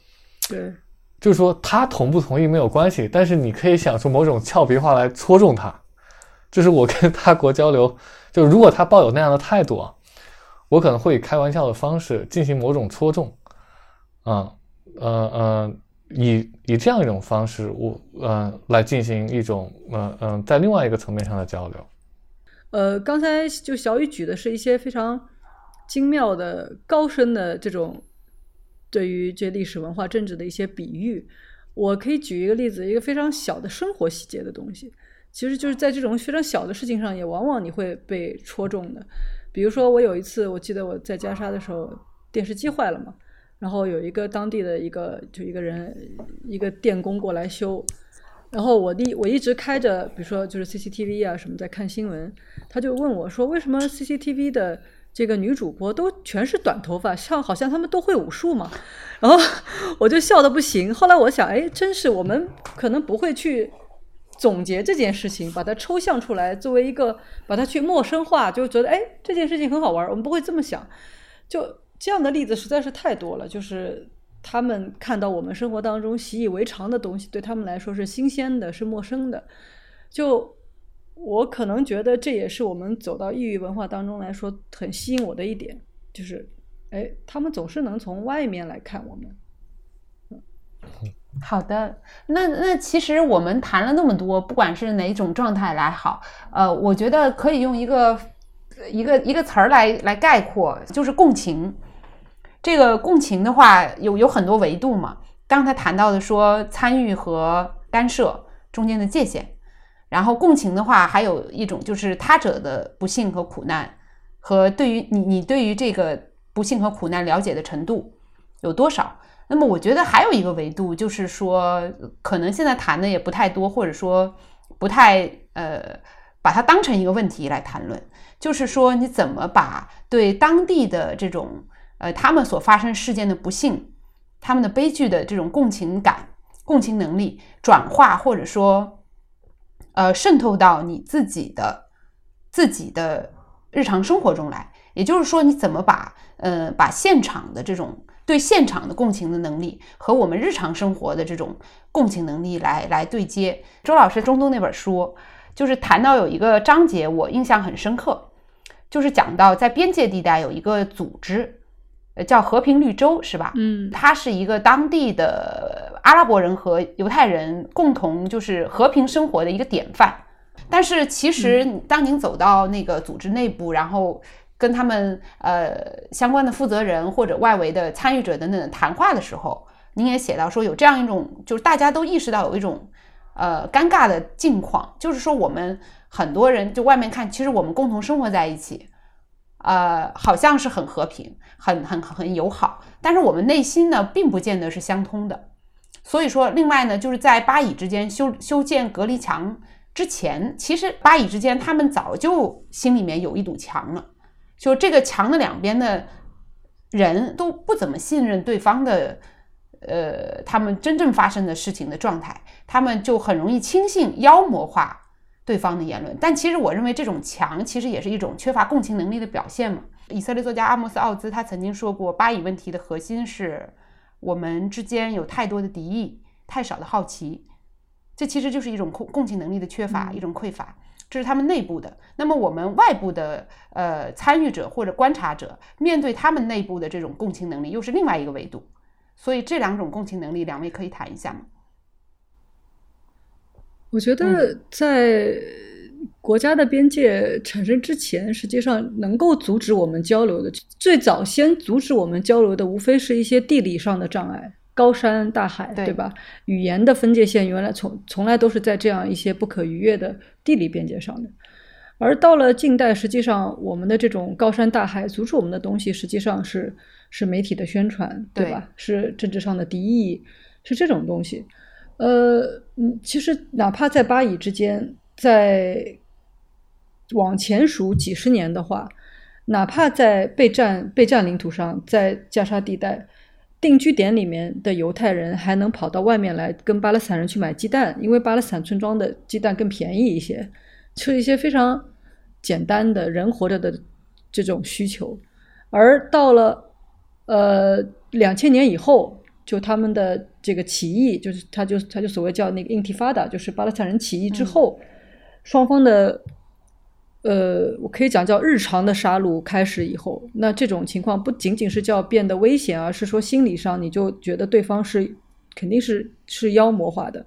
对，就是说他同不同意没有关系，但是你可以想出某种俏皮话来戳中他。这是我跟他国交流，就如果他抱有那样的态度啊，我可能会以开玩笑的方式进行某种戳中，啊，呃呃，以以这样一种方式，我呃来进行一种呃嗯在另外一个层面上的交流。呃，刚才就小雨举的是一些非常精妙的、高深的这种。对于这历史文化政治的一些比喻，我可以举一个例子，一个非常小的生活细节的东西，其实就是在这种非常小的事情上，也往往你会被戳中的。比如说，我有一次，我记得我在加沙的时候，电视机坏了嘛，然后有一个当地的一个就一个人一个电工过来修，然后我一我一直开着，比如说就是 CCTV 啊什么在看新闻，他就问我说，为什么 CCTV 的这个女主播都全是短头发，像好像他们都会武术嘛，然后我就笑的不行。后来我想，哎，真是我们可能不会去总结这件事情，把它抽象出来，作为一个把它去陌生化，就觉得哎这件事情很好玩，我们不会这么想。就这样的例子实在是太多了，就是他们看到我们生活当中习以为常的东西，对他们来说是新鲜的，是陌生的，就。我可能觉得这也是我们走到异域文化当中来说很吸引我的一点，就是，哎，他们总是能从外面来看我们。好的，那那其实我们谈了那么多，不管是哪种状态来好，呃，我觉得可以用一个一个一个词儿来来概括，就是共情。这个共情的话，有有很多维度嘛。刚才谈到的说参与和干涉中间的界限。然后共情的话，还有一种就是他者的不幸和苦难，和对于你你对于这个不幸和苦难了解的程度有多少。那么我觉得还有一个维度，就是说可能现在谈的也不太多，或者说不太呃把它当成一个问题来谈论，就是说你怎么把对当地的这种呃他们所发生事件的不幸、他们的悲剧的这种共情感、共情能力转化，或者说。呃，渗透到你自己的自己的日常生活中来。也就是说，你怎么把呃把现场的这种对现场的共情的能力和我们日常生活的这种共情能力来来对接？周老师中东那本书就是谈到有一个章节，我印象很深刻，就是讲到在边界地带有一个组织，呃，叫和平绿洲，是吧？嗯，它是一个当地的阿拉伯人和犹太人共同就是和平生活的一个典范。但是其实当您走到那个组织内部，然后跟他们呃相关的负责人或者外围的参与者等等谈话的时候，您也写到说有这样一种，就是大家都意识到有一种呃尴尬的境况，就是说我们很多人就外面看，其实我们共同生活在一起，呃，好像是很和平、很很很友好，但是我们内心呢，并不见得是相通的。所以说，另外呢，就是在巴以之间修修建隔离墙之前，其实巴以之间他们早就心里面有一堵墙了。就这个墙的两边的人都不怎么信任对方的，呃，他们真正发生的事情的状态，他们就很容易轻信、妖魔化对方的言论。但其实我认为这种墙其实也是一种缺乏共情能力的表现嘛。以色列作家阿莫斯·奥兹他曾经说过，巴以问题的核心是我们之间有太多的敌意，太少的好奇，这其实就是一种共共情能力的缺乏，一种匮乏。这是他们内部的，那么我们外部的呃参与者或者观察者，面对他们内部的这种共情能力，又是另外一个维度。所以这两种共情能力，两位可以谈一下吗？我觉得在国家的边界产生之前，实际上能够阻止我们交流的，最早先阻止我们交流的，无非是一些地理上的障碍。高山大海，对吧？语言的分界线原来从从来都是在这样一些不可逾越的地理边界上的，而到了近代，实际上我们的这种高山大海阻止我们的东西，实际上是是媒体的宣传，对吧？是政治上的敌意，是这种东西。呃，嗯，其实哪怕在巴以之间，在往前数几十年的话，哪怕在被占被占领土上，在加沙地带。定居点里面的犹太人还能跑到外面来跟巴勒斯坦人去买鸡蛋，因为巴勒斯坦村庄的鸡蛋更便宜一些，是一些非常简单的人活着的这种需求。而到了呃两千年以后，就他们的这个起义，就是他就他就所谓叫那个 Intifada，就是巴勒斯坦人起义之后，双方的。呃，我可以讲叫日常的杀戮开始以后，那这种情况不仅仅是叫变得危险，而是说心理上你就觉得对方是肯定是是妖魔化的。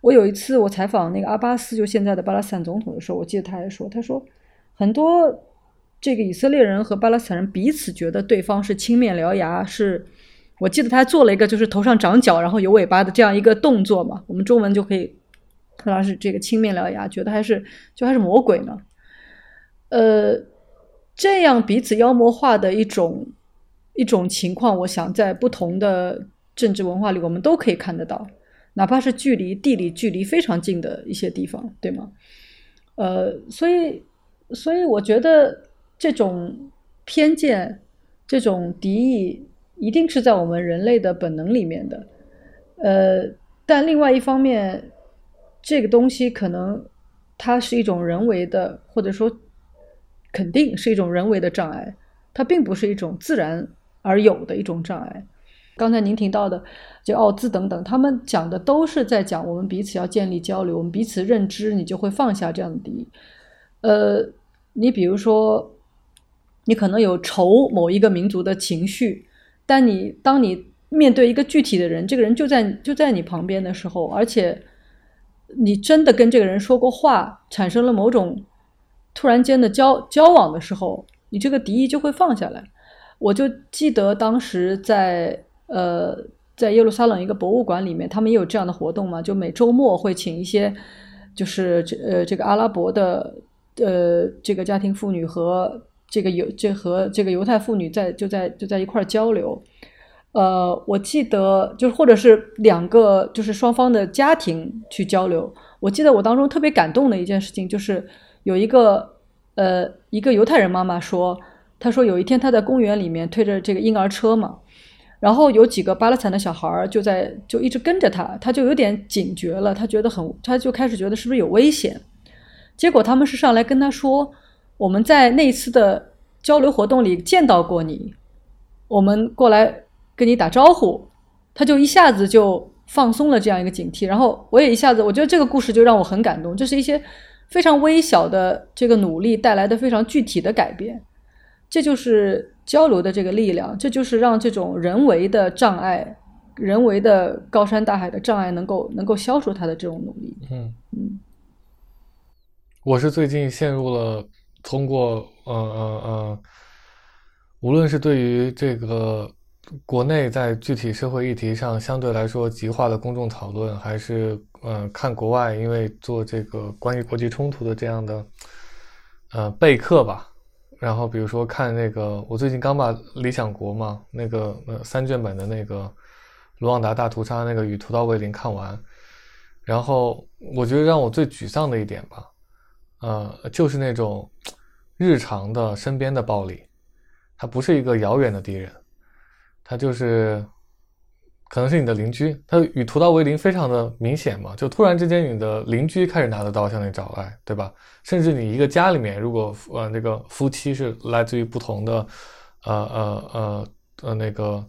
我有一次我采访那个阿巴斯，就现在的巴勒斯坦总统的时候，我记得他还说，他说很多这个以色列人和巴勒斯坦人彼此觉得对方是青面獠牙，是我记得他做了一个就是头上长角然后有尾巴的这样一个动作嘛，我们中文就可以看到是这个青面獠牙，觉得还是就还是魔鬼呢。呃，这样彼此妖魔化的一种一种情况，我想在不同的政治文化里，我们都可以看得到，哪怕是距离地理距离非常近的一些地方，对吗？呃，所以，所以我觉得这种偏见、这种敌意，一定是在我们人类的本能里面的。呃，但另外一方面，这个东西可能它是一种人为的，或者说。肯定是一种人为的障碍，它并不是一种自然而有的一种障碍。刚才您提到的，就奥兹等等，他们讲的都是在讲我们彼此要建立交流，我们彼此认知，你就会放下这样的敌意。呃，你比如说，你可能有仇某一个民族的情绪，但你当你面对一个具体的人，这个人就在就在你旁边的时候，而且你真的跟这个人说过话，产生了某种。突然间的交交往的时候，你这个敌意就会放下来。我就记得当时在呃在耶路撒冷一个博物馆里面，他们也有这样的活动嘛，就每周末会请一些就是这呃这个阿拉伯的呃这个家庭妇女和这个犹这和这个犹太妇女在就在就在一块交流。呃，我记得就是或者是两个就是双方的家庭去交流。我记得我当中特别感动的一件事情就是。有一个呃，一个犹太人妈妈说，她说有一天她在公园里面推着这个婴儿车嘛，然后有几个巴勒斯坦的小孩儿就在就一直跟着她，她就有点警觉了，她觉得很，她就开始觉得是不是有危险。结果他们是上来跟他说，我们在那一次的交流活动里见到过你，我们过来跟你打招呼，他就一下子就放松了这样一个警惕，然后我也一下子，我觉得这个故事就让我很感动，就是一些非常微小的这个努力带来的非常具体的改变，这就是交流的这个力量，这就是让这种人为的障碍。人为的高山大海的障碍能够能够消除它的这种努力。嗯嗯，我是最近陷入了通过呃呃呃，无论是对于这个国内在具体社会议题上相对来说极化的公众讨论，还是呃看国外因为做这个关于国际冲突的这样的呃备课吧。然后比如说看那个，我最近刚把《理想国》嘛那个呃三卷本的那个。卢旺达大屠杀那个与屠刀为邻看完，然后我觉得让我最沮丧的一点吧，呃，就是那种日常的身边的暴力，它不是一个遥远的敌人，他就是可能是你的邻居。他与屠刀为邻非常的明显嘛，就突然之间你的邻居开始拿着刀向你找来，对吧？甚至你一个家里面，如果呃那个夫妻是来自于不同的呃呃呃呃那个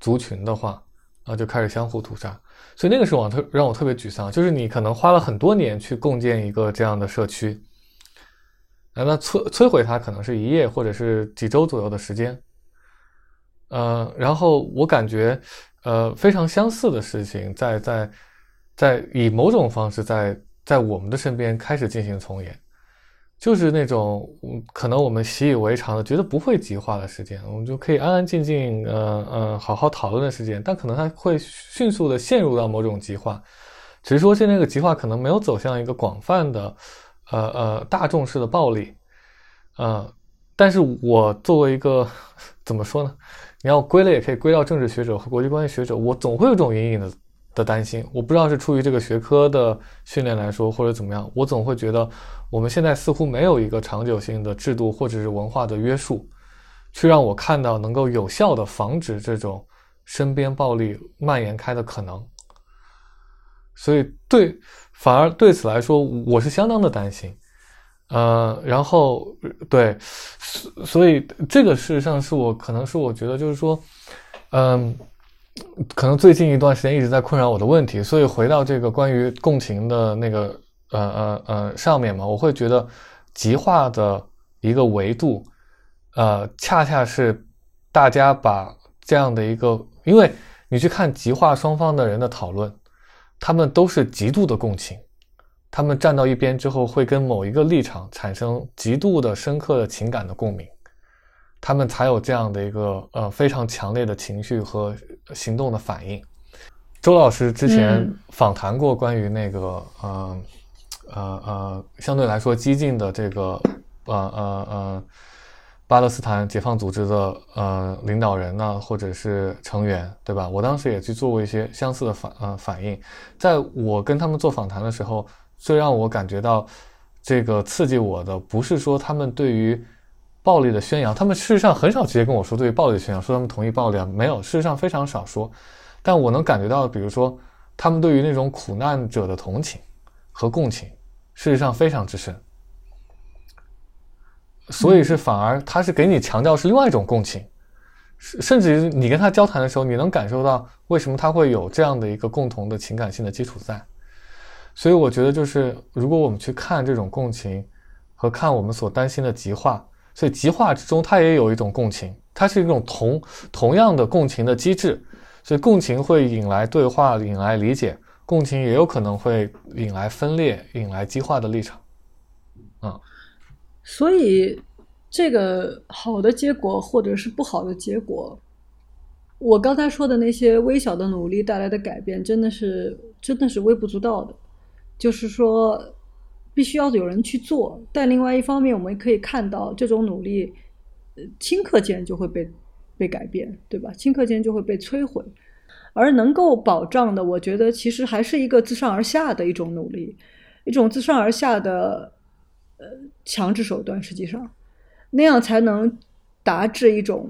族群的话。啊，就开始相互屠杀，所以那个时候特让我特别沮丧，就是你可能花了很多年去共建一个这样的社区，那摧摧毁它可能是一夜或者是几周左右的时间，呃，然后我感觉，呃，非常相似的事情在在在以某种方式在在我们的身边开始进行重演。就是那种，可能我们习以为常的，觉得不会极化的事件，我们就可以安安静静，呃呃，好好讨论的事件。但可能它会迅速的陷入到某种极化，只是说现在这个极化可能没有走向一个广泛的，呃呃，大众式的暴力，呃，但是我作为一个 怎么说呢？你要归类也可以归到政治学者和国际关系学者，我总会有种隐隐的。的担心，我不知道是出于这个学科的训练来说，或者怎么样，我总会觉得我们现在似乎没有一个长久性的制度或者是文化的约束，去让我看到能够有效的防止这种身边暴力蔓延开的可能。所以对，反而对此来说，我是相当的担心。呃，然后对，所所以这个事实上是我可能是我觉得就是说，嗯。可能最近一段时间一直在困扰我的问题，所以回到这个关于共情的那个呃呃呃上面嘛，我会觉得极化的一个维度，呃，恰恰是大家把这样的一个，因为你去看极化双方的人的讨论，他们都是极度的共情，他们站到一边之后会跟某一个立场产生极度的深刻的情感的共鸣。他们才有这样的一个呃非常强烈的情绪和行动的反应。周老师之前访谈过关于那个呃呃呃相对来说激进的这个呃呃呃巴勒斯坦解放组织的呃领导人呢，或者是成员，对吧？我当时也去做过一些相似的反呃反应。在我跟他们做访谈的时候，最让我感觉到这个刺激我的，不是说他们对于暴力的宣扬，他们事实上很少直接跟我说对于暴力的宣扬，说他们同意暴力啊，没有，事实上非常少说。但我能感觉到，比如说他们对于那种苦难者的同情和共情，事实上非常之深。所以是反而他是给你强调是另外一种共情，甚至于你跟他交谈的时候，你能感受到为什么他会有这样的一个共同的情感性的基础在。所以我觉得就是如果我们去看这种共情和看我们所担心的极化。所以极化之中，它也有一种共情，它是一种同同样的共情的机制。所以共情会引来对话，引来理解；共情也有可能会引来分裂，引来激化的立场。嗯，所以这个好的结果或者是不好的结果，我刚才说的那些微小的努力带来的改变，真的是真的是微不足道的。就是说。必须要有人去做，但另外一方面，我们可以看到这种努力，呃，顷刻间就会被被改变，对吧？顷刻间就会被摧毁。而能够保障的，我觉得其实还是一个自上而下的一种努力，一种自上而下的呃强制手段。实际上，那样才能达至一种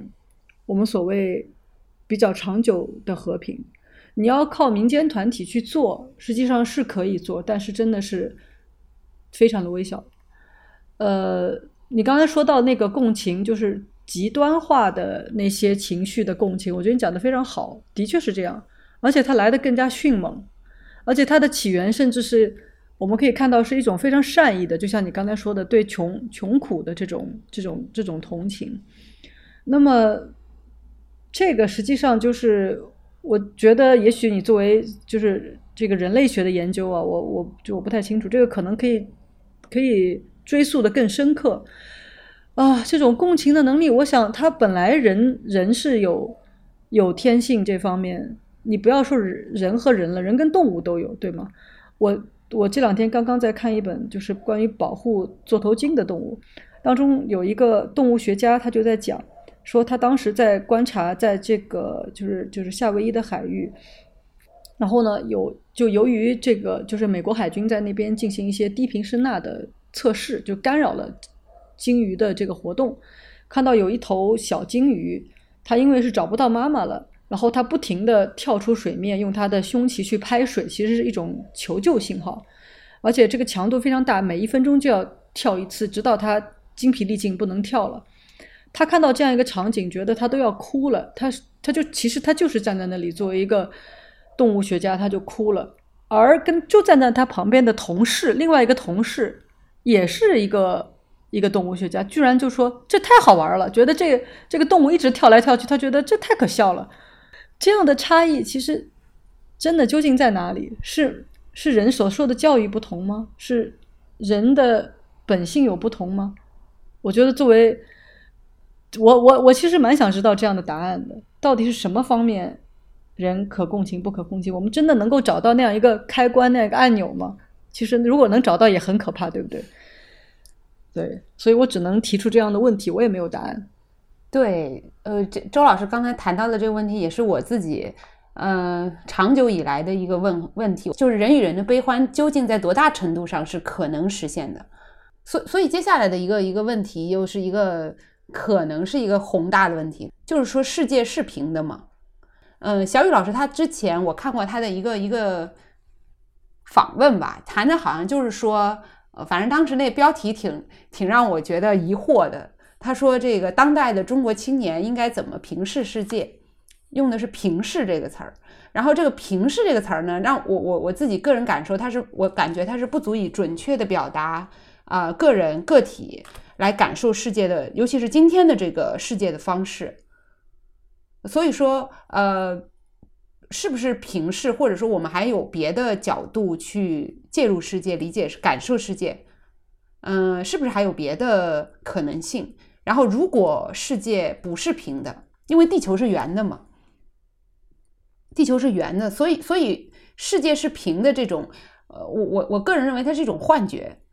我们所谓比较长久的和平。你要靠民间团体去做，实际上是可以做，但是真的是。非常的微小，呃，你刚才说到那个共情，就是极端化的那些情绪的共情，我觉得你讲的非常好，的确是这样，而且它来的更加迅猛，而且它的起源甚至是我们可以看到是一种非常善意的，就像你刚才说的，对穷穷苦的这种这种这种同情。那么这个实际上就是，我觉得也许你作为就是这个人类学的研究啊，我我就我不太清楚，这个可能可以可以追溯的更深刻啊。这种共情的能力，我想他本来人人是有有天性这方面，你不要说人和人了，人跟动物都有，对吗？我我这两天刚刚在看一本就是关于保护座头鲸的动物，当中有一个动物学家，他就在讲。说他当时在观察，在这个就是就是夏威夷的海域，然后呢有就由于这个就是美国海军在那边进行一些低频声呐的测试，就干扰了鲸鱼的这个活动。看到有一头小鲸鱼，它因为是找不到妈妈了，然后它不停地跳出水面，用它的胸鳍去拍水，其实是一种求救信号，而且这个强度非常大，每一分钟就要跳一次，直到它精疲力尽不能跳了。他看到这样一个场景，觉得他都要哭了。他他就其实他就是站在那里，作为一个动物学家，他就哭了。而跟就站在他旁边的同事，另外一个同事也是一个一个动物学家，居然就说这太好玩了，觉得这这个动物一直跳来跳去，他觉得这太可笑了。这样的差异其实真的究竟在哪里？是是人所受的教育不同吗？是人的本性有不同吗？我觉得作为我我我其实蛮想知道这样的答案的，到底是什么方面人可共情不可共情？我们真的能够找到那样一个开关、那样一个按钮吗？其实如果能找到也很可怕，对不对？对，所以我只能提出这样的问题，我也没有答案。对，呃，这周老师刚才谈到的这个问题，也是我自己，呃，长久以来的一个问问题，就是人与人的悲欢究竟在多大程度上是可能实现的？所所以接下来的一个一个问题，又是一个可能是一个宏大的问题，就是说世界是平的吗？嗯，小雨老师他之前我看过他的一个一个访问吧，谈的好像就是说，呃，反正当时那标题挺挺让我觉得疑惑的。他说这个当代的中国青年应该怎么平视世界，用的是平视这个词儿。然后这个平视这个词儿呢，让我我我自己个人感受，它是我感觉它是不足以准确的表达啊、个人个体来感受世界的，尤其是今天的这个世界的方式。所以说，呃，是不是平视，或者说我们还有别的角度去介入世界、理解、感受世界？嗯、是不是还有别的可能性？然后，如果世界不是平的，因为地球是圆的嘛，地球是圆的，所以所以世界是平的这种，呃，我我我个人认为它是一种幻觉。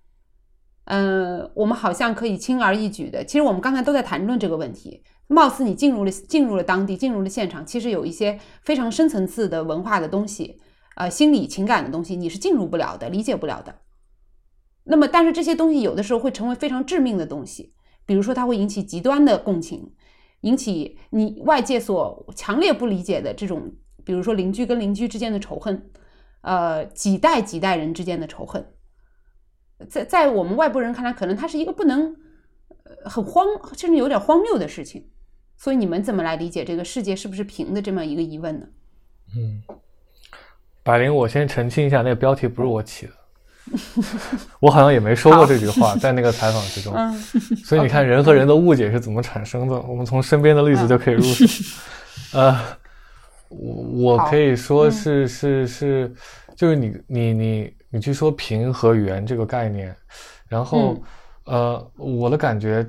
嗯、我们好像可以轻而易举的，其实我们刚才都在谈论这个问题。貌似你进入了进入了当地，进入了现场，其实有一些非常深层次的文化的东西，呃，心理情感的东西，你是进入不了的，理解不了的。那么，但是这些东西有的时候会成为非常致命的东西，比如说它会引起极端的共情，引起你外界所强烈不理解的这种，比如说邻居跟邻居之间的仇恨，呃，几代几代人之间的仇恨，在在我们外部人看来，可能它是一个不能，呃，很荒，甚至有点荒谬的事情。所以你们怎么来理解这个世界是不是平的这么一个疑问呢？嗯，百灵，我先澄清一下，那个标题不是我起的，我好像也没说过这句话，在那个采访之中。嗯所以你看，人和人的误解是怎么产生的？我们从身边的例子就可以入手。呃，我我可以说嗯是是是，就是你你你你去说平和圆这个概念，然后嗯呃，我的感觉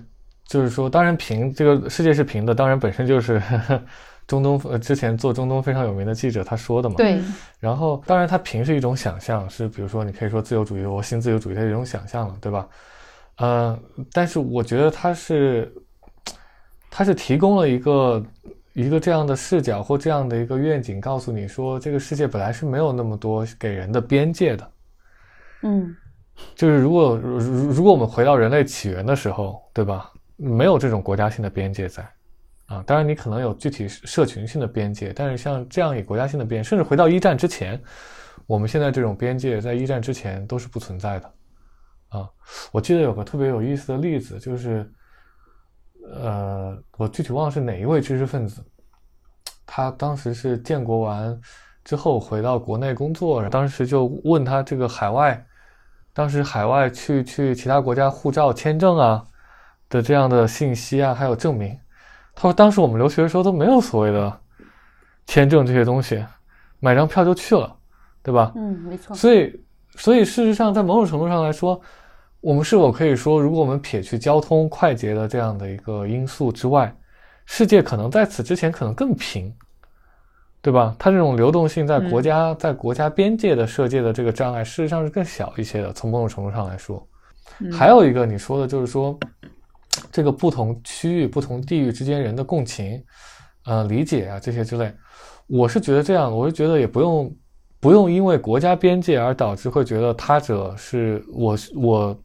就是说，当然平这个世界是平的，当然本身就是 中东呃之前做中东非常有名的记者他说的嘛。对，然后，当然，他平是一种想象，是比如说，你可以说自由主义，我新自由主义的一种想象了，对吧？呃，但是我觉得他是，他是提供了一个一个这样的视角或这样的一个愿景，告诉你说，这个世界本来是没有那么多给人的边界的。嗯就是如果如如果我们回到人类起源的时候，对吧？没有这种国家性的边界在，啊，当然你可能有具体社群性的边界，但是像这样以国家性的边，甚至回到一战之前，我们现在这种边界在一战之前都是不存在的，啊。我记得有个特别有意思的例子，就是呃，我具体忘了是哪一位知识分子，他当时是建国完之后回到国内工作，当时就问他这个海外，当时海外去去其他国家护照签证啊的这样的信息啊，还有证明。他说当时我们留学的时候都没有所谓的签证这些东西，买张票就去了，对吧？嗯，没错。所以，所以事实上，在某种程度上来说，我们是否可以说，如果我们撇去交通快捷的这样的一个因素之外，世界可能在此之前可能更平，对吧？它这种流动性在国家、在国家边界的设界的这个障碍，事实上是更小一些的。从某种程度上来说，还有一个你说的就是说，这个不同区域、不同地域之间人的共情、呃理解啊这些之类，我是觉得这样，我是觉得也不用。不用因为国家边界而导致会觉得他者是我我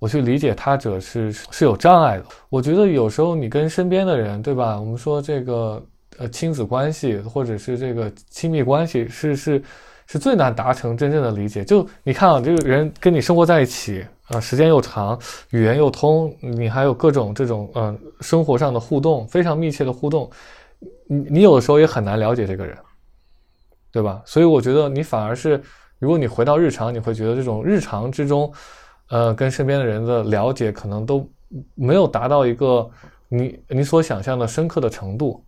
我去理解他者是是有障碍的。我觉得有时候你跟身边的人，对吧？我们说这个呃亲子关系或者是这个亲密关系，是是是最难达成真正的理解。就你看啊，这个人跟你生活在一起啊，时间又长，语言又通，你还有各种这种嗯生活上的互动，非常密切的互动，你你有的时候也很难了解这个人。对吧？所以我觉得你反而是，如果你回到日常，你会觉得这种日常之中，呃，跟身边的人的了解可能都没有达到一个你你所想象的深刻的程度。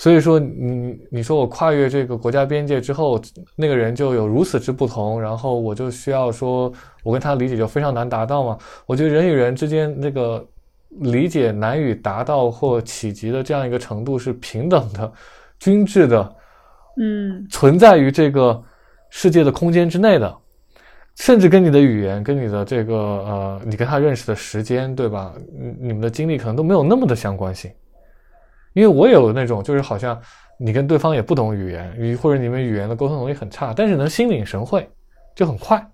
所以说，你你说我跨越这个国家边界之后，那个人就有如此之不同，然后我就需要说，我跟他理解就非常难达到吗？我觉得人与人之间那个理解难以达到或企及的这样一个程度是平等的、均质的。嗯，存在于这个世界的空间之内的，甚至跟你的语言、跟你的这个呃，你跟他认识的时间，对吧？你你们的经历可能都没有那么的相关性。因为我有那种，就是好像你跟对方也不懂语言，语或者你们语言的沟通能力很差，但是能心领神会，就很快，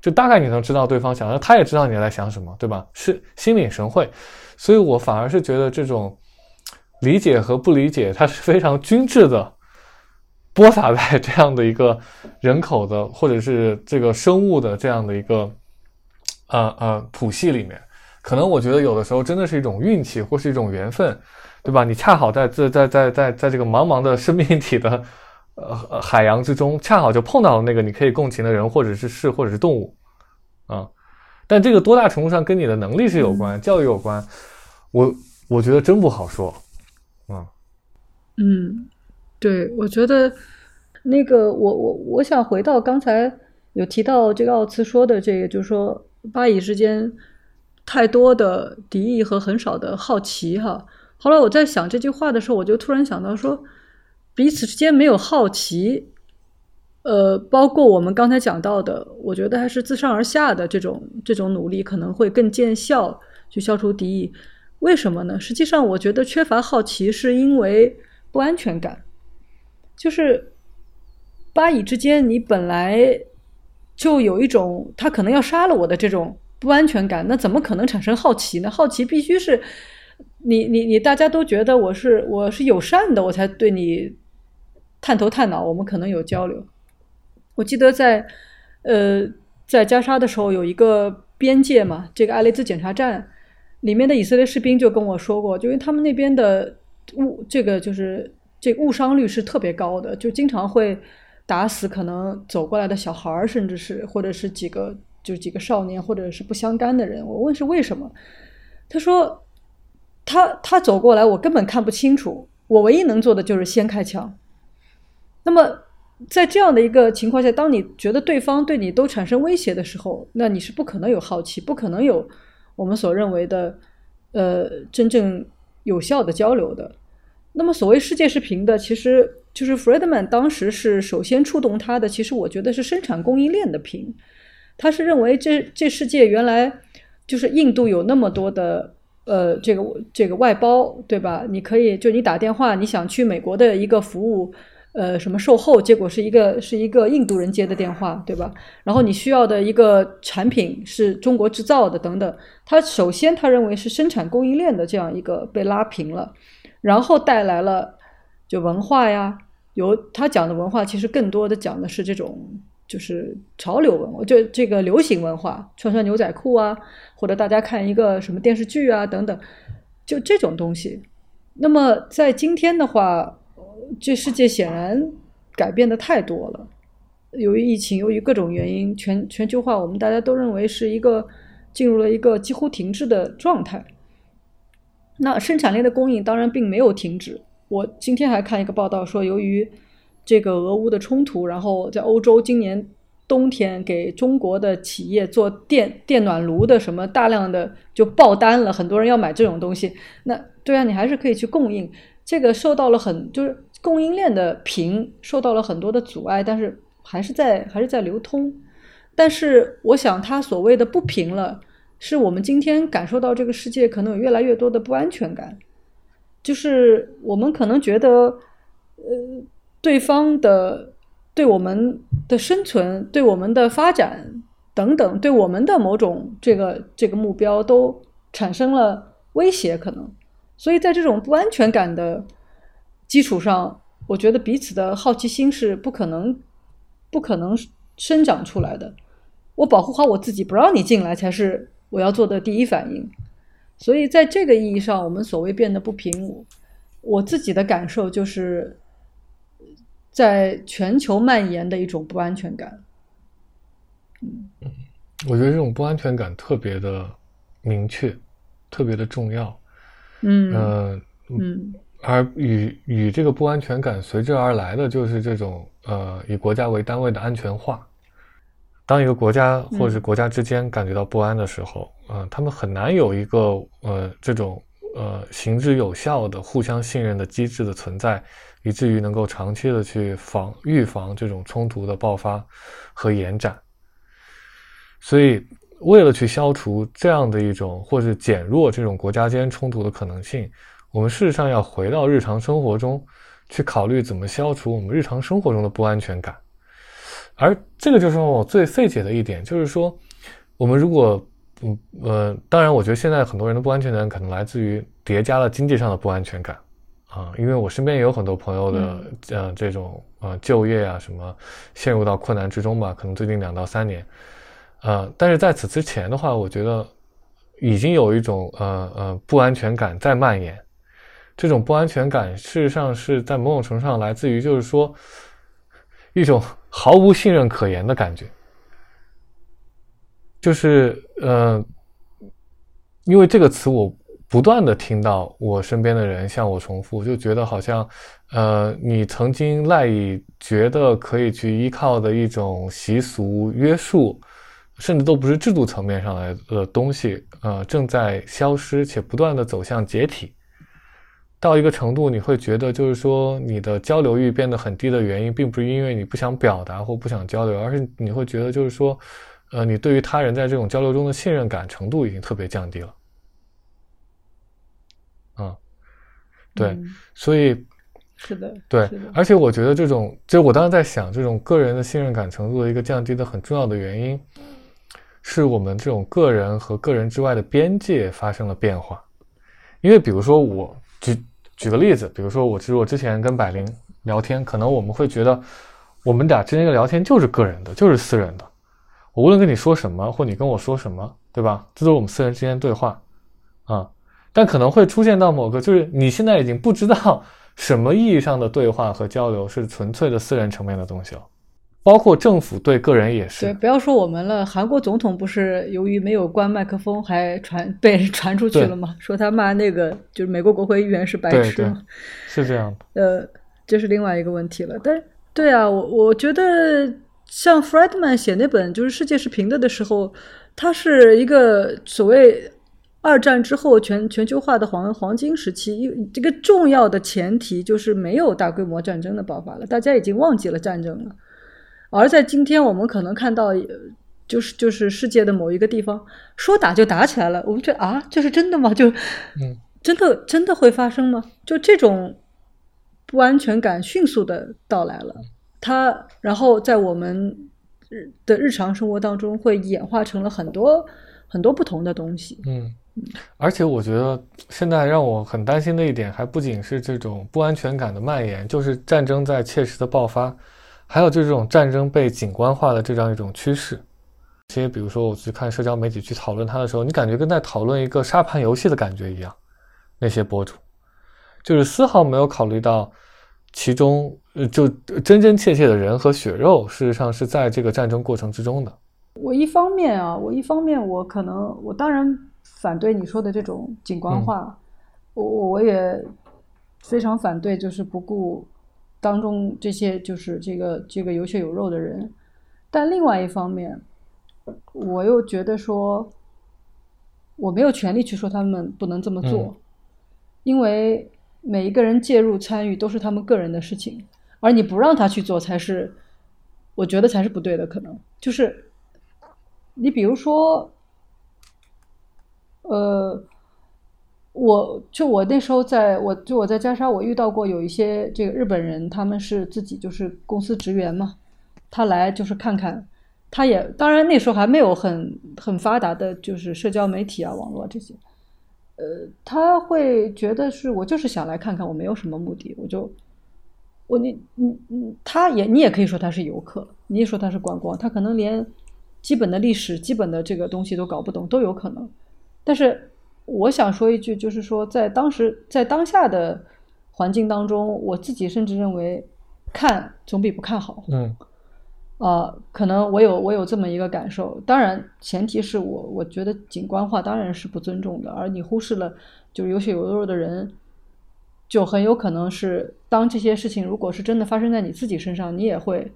就大概你能知道对方想，他也知道你在想什么，对吧？是心领神会，所以我反而是觉得这种理解和不理解，它是非常均质的。播撒在这样的一个人口的，或者是这个生物的这样的一个，呃呃谱系里面，可能我觉得有的时候真的是一种运气，或是一种缘分，对吧？你恰好在这在在在在这个茫茫的生命体的呃海洋之中，恰好就碰到了那个你可以共情的人，或者是事，或者是动物，啊，但这个多大程度上跟你的能力是有关，教育有关，我我觉得真不好说，啊，嗯。对，我觉得那个，我我我想回到刚才有提到这个奥茨说的这个，就是说巴以之间太多的敌意和很少的好奇哈。后来我在想这句话的时候，我就突然想到说，彼此之间没有好奇，呃，包括我们刚才讲到的，我觉得还是自上而下的这种这种努力可能会更见效，去消除敌意。为什么呢？实际上，我觉得缺乏好奇是因为不安全感。就是巴以之间，你本来就有一种他可能要杀了我的这种不安全感，那怎么可能产生好奇呢？好奇必须是你你你大家都觉得我是我是友善的，我才对你探头探脑，我们可能有交流。我记得在呃在加沙的时候，有一个边界嘛，这个艾雷兹检查站里面的以色列士兵就跟我说过，就因为他们那边的误这个就是。这误伤率是特别高的，就经常会打死可能走过来的小孩儿，甚至是或者是几个就几个少年，或者是不相干的人。我问是为什么，他说他他走过来，我根本看不清楚，我唯一能做的就是先开枪。那么在这样的一个情况下，当你觉得对方对你都产生威胁的时候，那你是不可能有好奇，不可能有我们所认为的呃真正有效的交流的。那么，所谓世界是平的，其实就是 Friedman 当时是首先触动他的。其实我觉得是生产供应链的平，他是认为这这世界原来就是印度有那么多的呃这个这个外包，对吧？你可以就你打电话，你想去美国的一个服务，呃什么售后，结果是一个是一个印度人接的电话，对吧？然后你需要的一个产品是中国制造的等等，他首先他认为是生产供应链的这样一个被拉平了。然后带来了就文化呀，有他讲的文化，其实更多的讲的是这种就是潮流文化，就这个流行文化，穿穿牛仔裤啊，或者大家看一个什么电视剧啊等等，就这种东西。那么在今天的话，这世界显然改变的太多了。由于疫情，由于各种原因，全全球化，我们大家都认为是一个进入了一个几乎停滞的状态。那生产链的供应当然并没有停止。我今天还看一个报道说，由于这个俄乌的冲突，然后在欧洲今年冬天给中国的企业做电电暖炉的什么大量的就爆单了，很多人要买这种东西。那对啊，你还是可以去供应。这个受到了很就是供应链的平受到了很多的阻碍，但是还是在还是在流通。但是我想，它所谓的不平了。是我们今天感受到这个世界可能有越来越多的不安全感，就是我们可能觉得，呃，对方的 对我们的生存、对我们的发展等等，对我们的某种这个这个目标都产生了威胁，可能。所以在这种不安全感的基础上，我觉得彼此的好奇心是不可能不可能生长出来的。我保护好我自己，不让你进来才是。我要做的第一反应，所以在这个意义上，我们所谓变得不平，我自己的感受就是，在全球蔓延的一种不安全感。嗯，我觉得这种不安全感特别的明确，特别的重要。嗯嗯嗯，而与与这个不安全感随之而来的，就是这种呃以国家为单位的安全化。当一个国家或者是国家之间感觉到不安的时候，嗯，他们很难有一个呃这种呃行之有效的互相信任的机制的存在，以至于能够长期的去防预防这种冲突的爆发和延展。所以，为了去消除这样的一种或是减弱这种国家间冲突的可能性，我们事实上要回到日常生活中去考虑怎么消除我们日常生活中的不安全感。而这个就是我最费解的一点，就是说，我们如果，嗯呃，当然，我觉得现在很多人的不安全感可能来自于叠加了经济上的不安全感，啊，因为我身边也有很多朋友的，呃，这种呃就业啊什么陷入到困难之中吧，可能最近两到三年，呃，但是在此之前的话，我觉得已经有一种呃呃不安全感在蔓延，这种不安全感事实上是在某种程度上来自于，就是说一种。毫无信任可言的感觉，就是呃，因为这个词我不断的听到我身边的人向我重复，就觉得好像呃，你曾经赖以觉得可以去依靠的一种习俗约束，甚至都不是制度层面上来的东西，呃，正在消失且不断的走向解体。到一个程度，你会觉得就是说，你的交流欲变得很低的原因，并不是因为你不想表达或不想交流，而是你会觉得就是说，呃，你对于他人在这种交流中的信任感程度已经特别降低了。嗯，对，所以是的，对，而且我觉得这种，就我当时在想，这种个人的信任感程度的一个降低的很重要的原因，是我们这种个人和个人之外的边界发生了变化，因为比如说我。举举个例子，比如说我其实我之前跟百灵聊天，可能我们会觉得我们俩之间的聊天就是个人的，就是私人的。我无论跟你说什么，或你跟我说什么，对吧？这都是我们私人之间的对话啊。但可能会出现到某个，就是你现在已经不知道什么意义上的对话和交流是纯粹的私人层面的东西了。包括政府对个人也是。对，不要说我们了，韩国总统不是由于没有关麦克风，还传被人传出去了吗？说他骂那个就是美国国会议员是白痴吗？是这样的。呃，这是另外一个问题了。但对啊，我我觉得像 Friedman 写那本就是世界是平的的时候，他是一个所谓二战之后全全球化的黄黄金时期。一这个重要的前提就是没有大规模战争的爆发了，大家已经忘记了战争了。而在今天，我们可能看到，就是就是世界的某一个地方，说打就打起来了。我们觉得啊，这是真的吗？就，嗯，真的真的会发生吗？就这种不安全感迅速的到来了，它然后在我们日的日常生活当中会演化成了很多很多不同的东西。嗯，而且我觉得现在让我很担心的一点，还不仅是这种不安全感的蔓延，就是战争在切实的爆发。还有就是这种战争被景观化的这样一种趋势。其实，比如说我去看社交媒体去讨论它的时候，你感觉跟在讨论一个沙盘游戏的感觉一样。那些博主就是丝毫没有考虑到其中，呃，就真真切切的人和血肉，事实上是在这个战争过程之中的。我一方面啊，我一方面我可能我当然反对你说的这种景观化，我我也非常反对，就是不顾当中这些就是这个这个有血有肉的人。但另外一方面，我又觉得说，我没有权利去说他们不能这么做，因为每一个人介入参与都是他们个人的事情，而你不让他去做才是，我觉得才是不对的。可能就是。你比如说，呃，我就我那时候在我就我在加沙，我遇到过有一些这个日本人，他们是自己就是公司职员嘛，他来就是看看，他也当然那时候还没有很很发达的，就是社交媒体啊、网络这些，呃，他会觉得是我就是想来看看，我没有什么目的，我就我你你你，他也你也可以说他是游客，你也说他是观光，他可能连。基本的历史、基本的这个东西都搞不懂，都有可能。但是我想说一句，就是说，在当时、在当下的环境当中，我自己甚至认为，看总比不看好。嗯，啊，可能我有我有这么一个感受。当然，前提是我我觉得景观化当然是不尊重的，而你忽视了就是有血有肉的人，就很有可能是当这些事情如果是真的发生在你自己身上，你也会。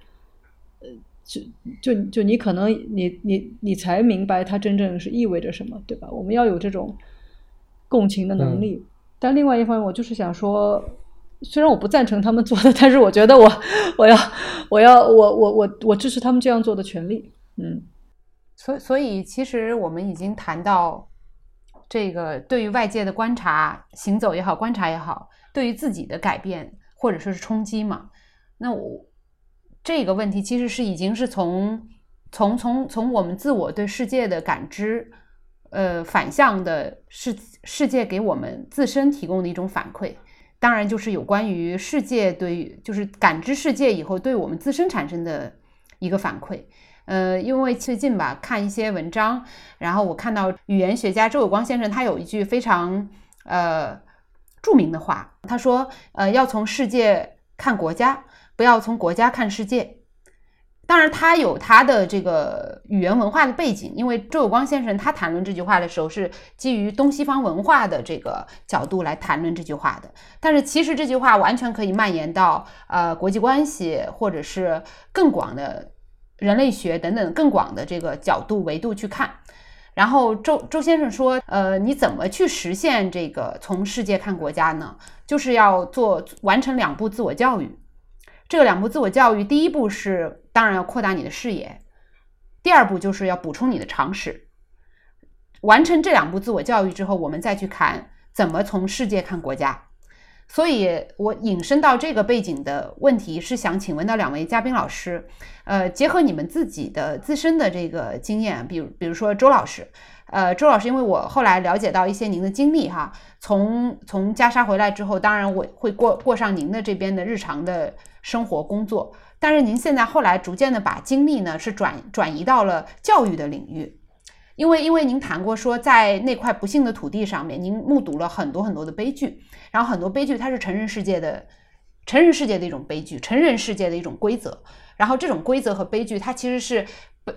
就就就你可能你你你才明白它真正是意味着什么，对吧？我们要有这种共情的能力。但另外一方面，我就是想说，虽然我不赞成他们做的，但是我觉得我我要我要我我我我支持他们这样做的权利。嗯，所所以其实我们已经谈到这个对于外界的观察、行走也好，观察也好，对于自己的改变或者说是冲击嘛。那我。这个问题其实是已经是从从从从我们自我对世界的感知，呃，反向的世世界给我们自身提供的一种反馈。当然，就是有关于世界对，就是感知世界以后对我们自身产生的一个反馈。呃，因为最近吧，看一些文章，然后我看到语言学家周有光先生他有一句非常呃著名的话，他说：“呃，要从世界看国家。”不要从国家看世界，当然他有他的这个语言文化的背景，因为周有光先生他谈论这句话的时候是基于东西方文化的这个角度来谈论这句话的。但是其实这句话完全可以蔓延到呃国际关系，或者是更广的人类学等等更广的这个角度维度去看。然后周周先生说，呃，你怎么去实现这个从世界看国家呢？就是要做完成两步自我教育。这个两步自我教育，第一步是当然要扩大你的视野，第二步就是要补充你的常识。完成这两步自我教育之后，我们再去看怎么从世界看国家。所以，我引申到这个背景的问题是想请问到两位嘉宾老师，呃，结合你们自己的自身的这个经验，比如比如说周老师，呃，周老师，因为我后来了解到一些您的经历哈，从从加沙回来之后，当然我会过过上您的这边的日常的。生活工作，但是您现在后来逐渐的把精力呢是转转移到了教育的领域，因为因为您谈过说在那块不幸的土地上面，您目睹了很多很多的悲剧，然后很多悲剧它是成人世界的成人世界的一种悲剧，成人世界的一种规则，然后这种规则和悲剧它其实是被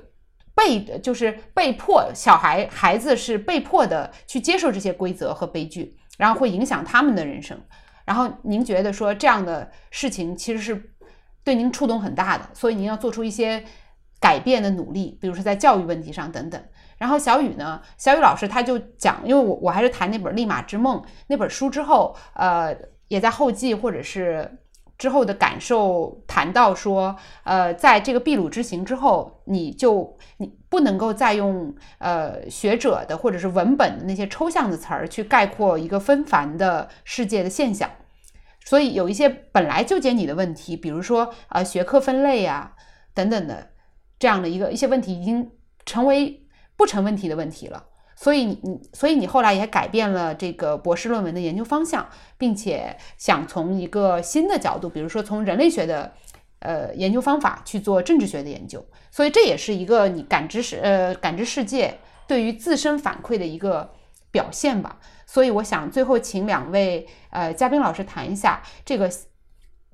被就是被迫小孩孩子是被迫的去接受这些规则和悲剧，然后会影响他们的人生。然后您觉得说这样的事情其实是对您触动很大的，所以您要做出一些改变的努力，比如说在教育问题上等等。然后小雨呢，小雨老师他就讲，因为我我还是谈那本《立马之梦》那本书之后，呃，也在后记或者是之后的感受谈到说，呃，在这个秘鲁之行之后，你就你不能够再用呃学者的或者是文本的那些抽象的词儿去概括一个纷繁的世界的现象。所以有一些本来纠结你的问题，比如说呃学科分类啊等等的这样的一个一些问题，已经成为不成问题的问题了。所以你你所以你后来也改变了这个博士论文的研究方向，并且想从一个新的角度，比如说从人类学的呃研究方法去做政治学的研究，所以这也是一个你感知世呃感知世界对于自身反馈的一个表现吧。所以我想最后请两位呃嘉宾老师谈一下这个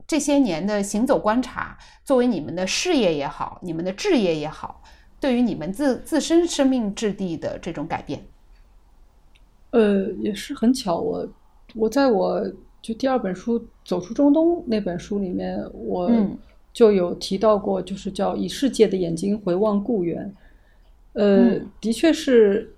这些年的行走观察，作为你们的事业也好，你们的置业也好，对于你们自自身生命质地的这种改变。呃，也是很巧，我我在我就第二本书《走出中东》那本书里面，我嗯就有提到过，就是叫以世界的眼睛回望故园。呃，嗯的确是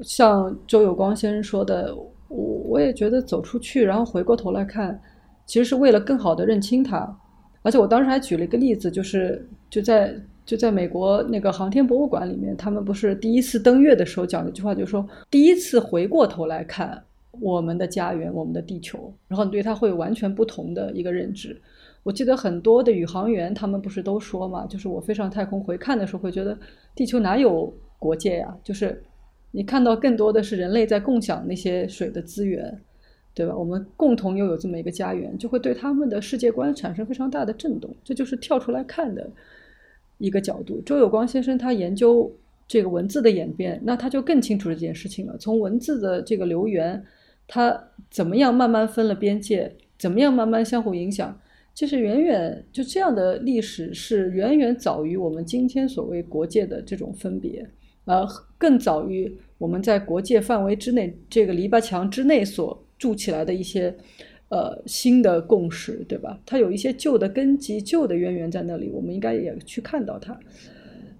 像周有光先生说的，我我也觉得走出去，然后回过头来看，其实是为了更好的认清它。而且我当时还举了一个例子，就是就在就在美国那个航天博物馆里面，他们不是第一次登月的时候讲了一句话，就是说第一次回过头来看我们的家园，我们的地球，然后你对它会有完全不同的一个认知。我记得很多的宇航员，他们不是都说嘛，就是我飞上太空回看的时候，会觉得地球哪有国界呀？就是你看到更多的是人类在共享那些水的资源，对吧？我们共同拥有这么一个家园，就会对他们的世界观产生非常大的震动。这就是跳出来看的一个角度。周有光先生他研究这个文字的演变，那他就更清楚这件事情了。从文字的这个流源，它怎么样慢慢分了边界，怎么样慢慢相互影响，其实远远就这样的历史是远远早于我们今天所谓国界的这种分别。呃，更早于我们在国界范围之内，这个篱笆墙之内所筑起来的一些呃新的共识，对吧？它有一些旧的根基、旧的渊源在那里，我们应该也去看到它。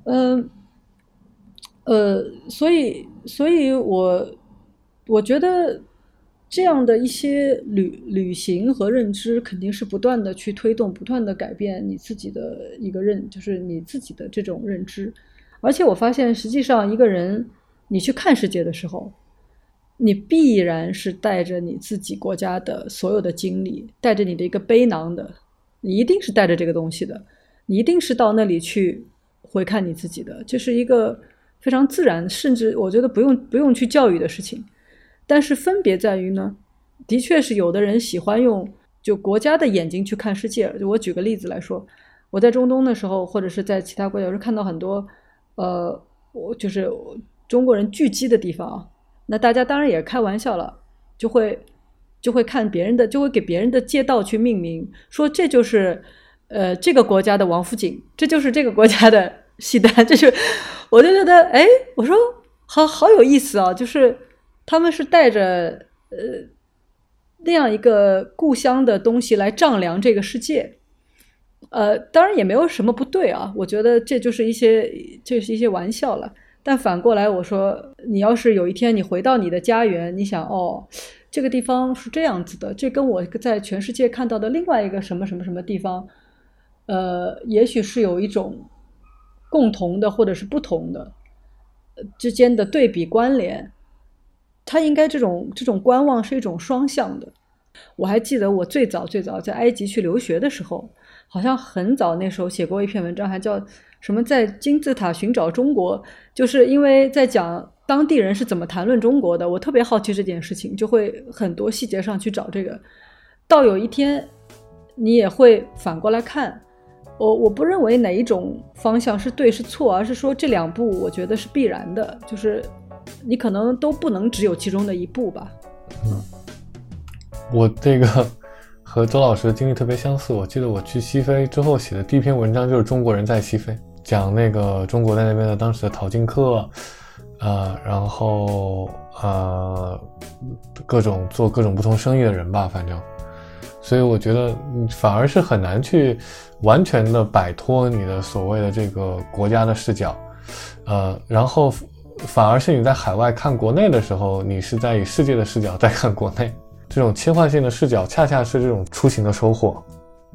嗯，呃，所以，所以我我觉得这样的一些旅旅行和认知，肯定是不断的去推动、不断的改变你自己的一个认，就是你自己的这种认知。而且我发现，实际上一个人你去看世界的时候，你必然是带着你自己国家的所有的经历，带着你的一个背囊的，你一定是带着这个东西的，你一定是到那里去回看你自己的，这是一个非常自然，甚至我觉得不用不用去教育的事情。但是分别在于呢，的确是有的人喜欢用就国家的眼睛去看世界。就我举个例子来说，我在中东的时候，或者是在其他国家，我是看到很多呃，我就是中国人聚集的地方啊。那大家当然也开玩笑了，就会就会看别人的，就会给别人的街道去命名，说这就是呃这个国家的王府井，这就是这个国家的西单，这是我就觉得哎，我说好好有意思啊，就是他们是带着呃那样一个故乡的东西来丈量这个世界。呃，当然也没有什么不对啊，我觉得这就是一些，这是一些玩笑了。但反过来，我说，你要是有一天你回到你的家园，你想，哦，这个地方是这样子的，这跟我在全世界看到的另外一个什么什么什么地方，呃，也许是有一种共同的或者是不同的之间的对比关联。它应该这种这种观望是一种双向的。我还记得我最早最早在埃及去留学的时候。好像很早那时候写过一篇文章，还叫什么在金字塔寻找中国，就是因为在讲当地人是怎么谈论中国的。我特别好奇这件事情，就会很多细节上去找这个。到有一天，你也会反过来看。我我不认为哪一种方向是对是错，而是说这两步我觉得是必然的，就是你可能都不能只有其中的一步吧。嗯，我这个。和周老师的经历特别相似。我记得我去西非之后写的第一篇文章就是《中国人在西非》，讲那个中国在那边的当时的淘金客，呃，然后呃，各种做各种不同生意的人吧，反正。所以我觉得反而是很难去完全的摆脱你的所谓的这个国家的视角，呃，然后反而是你在海外看国内的时候，你是在以世界的视角在看国内。这种切换性的视角，恰恰是这种出行的收获，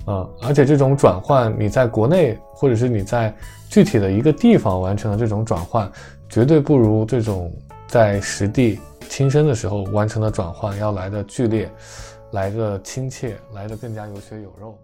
啊，而且这种转换，你在国内或者是你在具体的一个地方完成的这种转换，绝对不如这种在实地亲身的时候完成的转换要来的剧烈，来的亲切，来的更加有血有肉。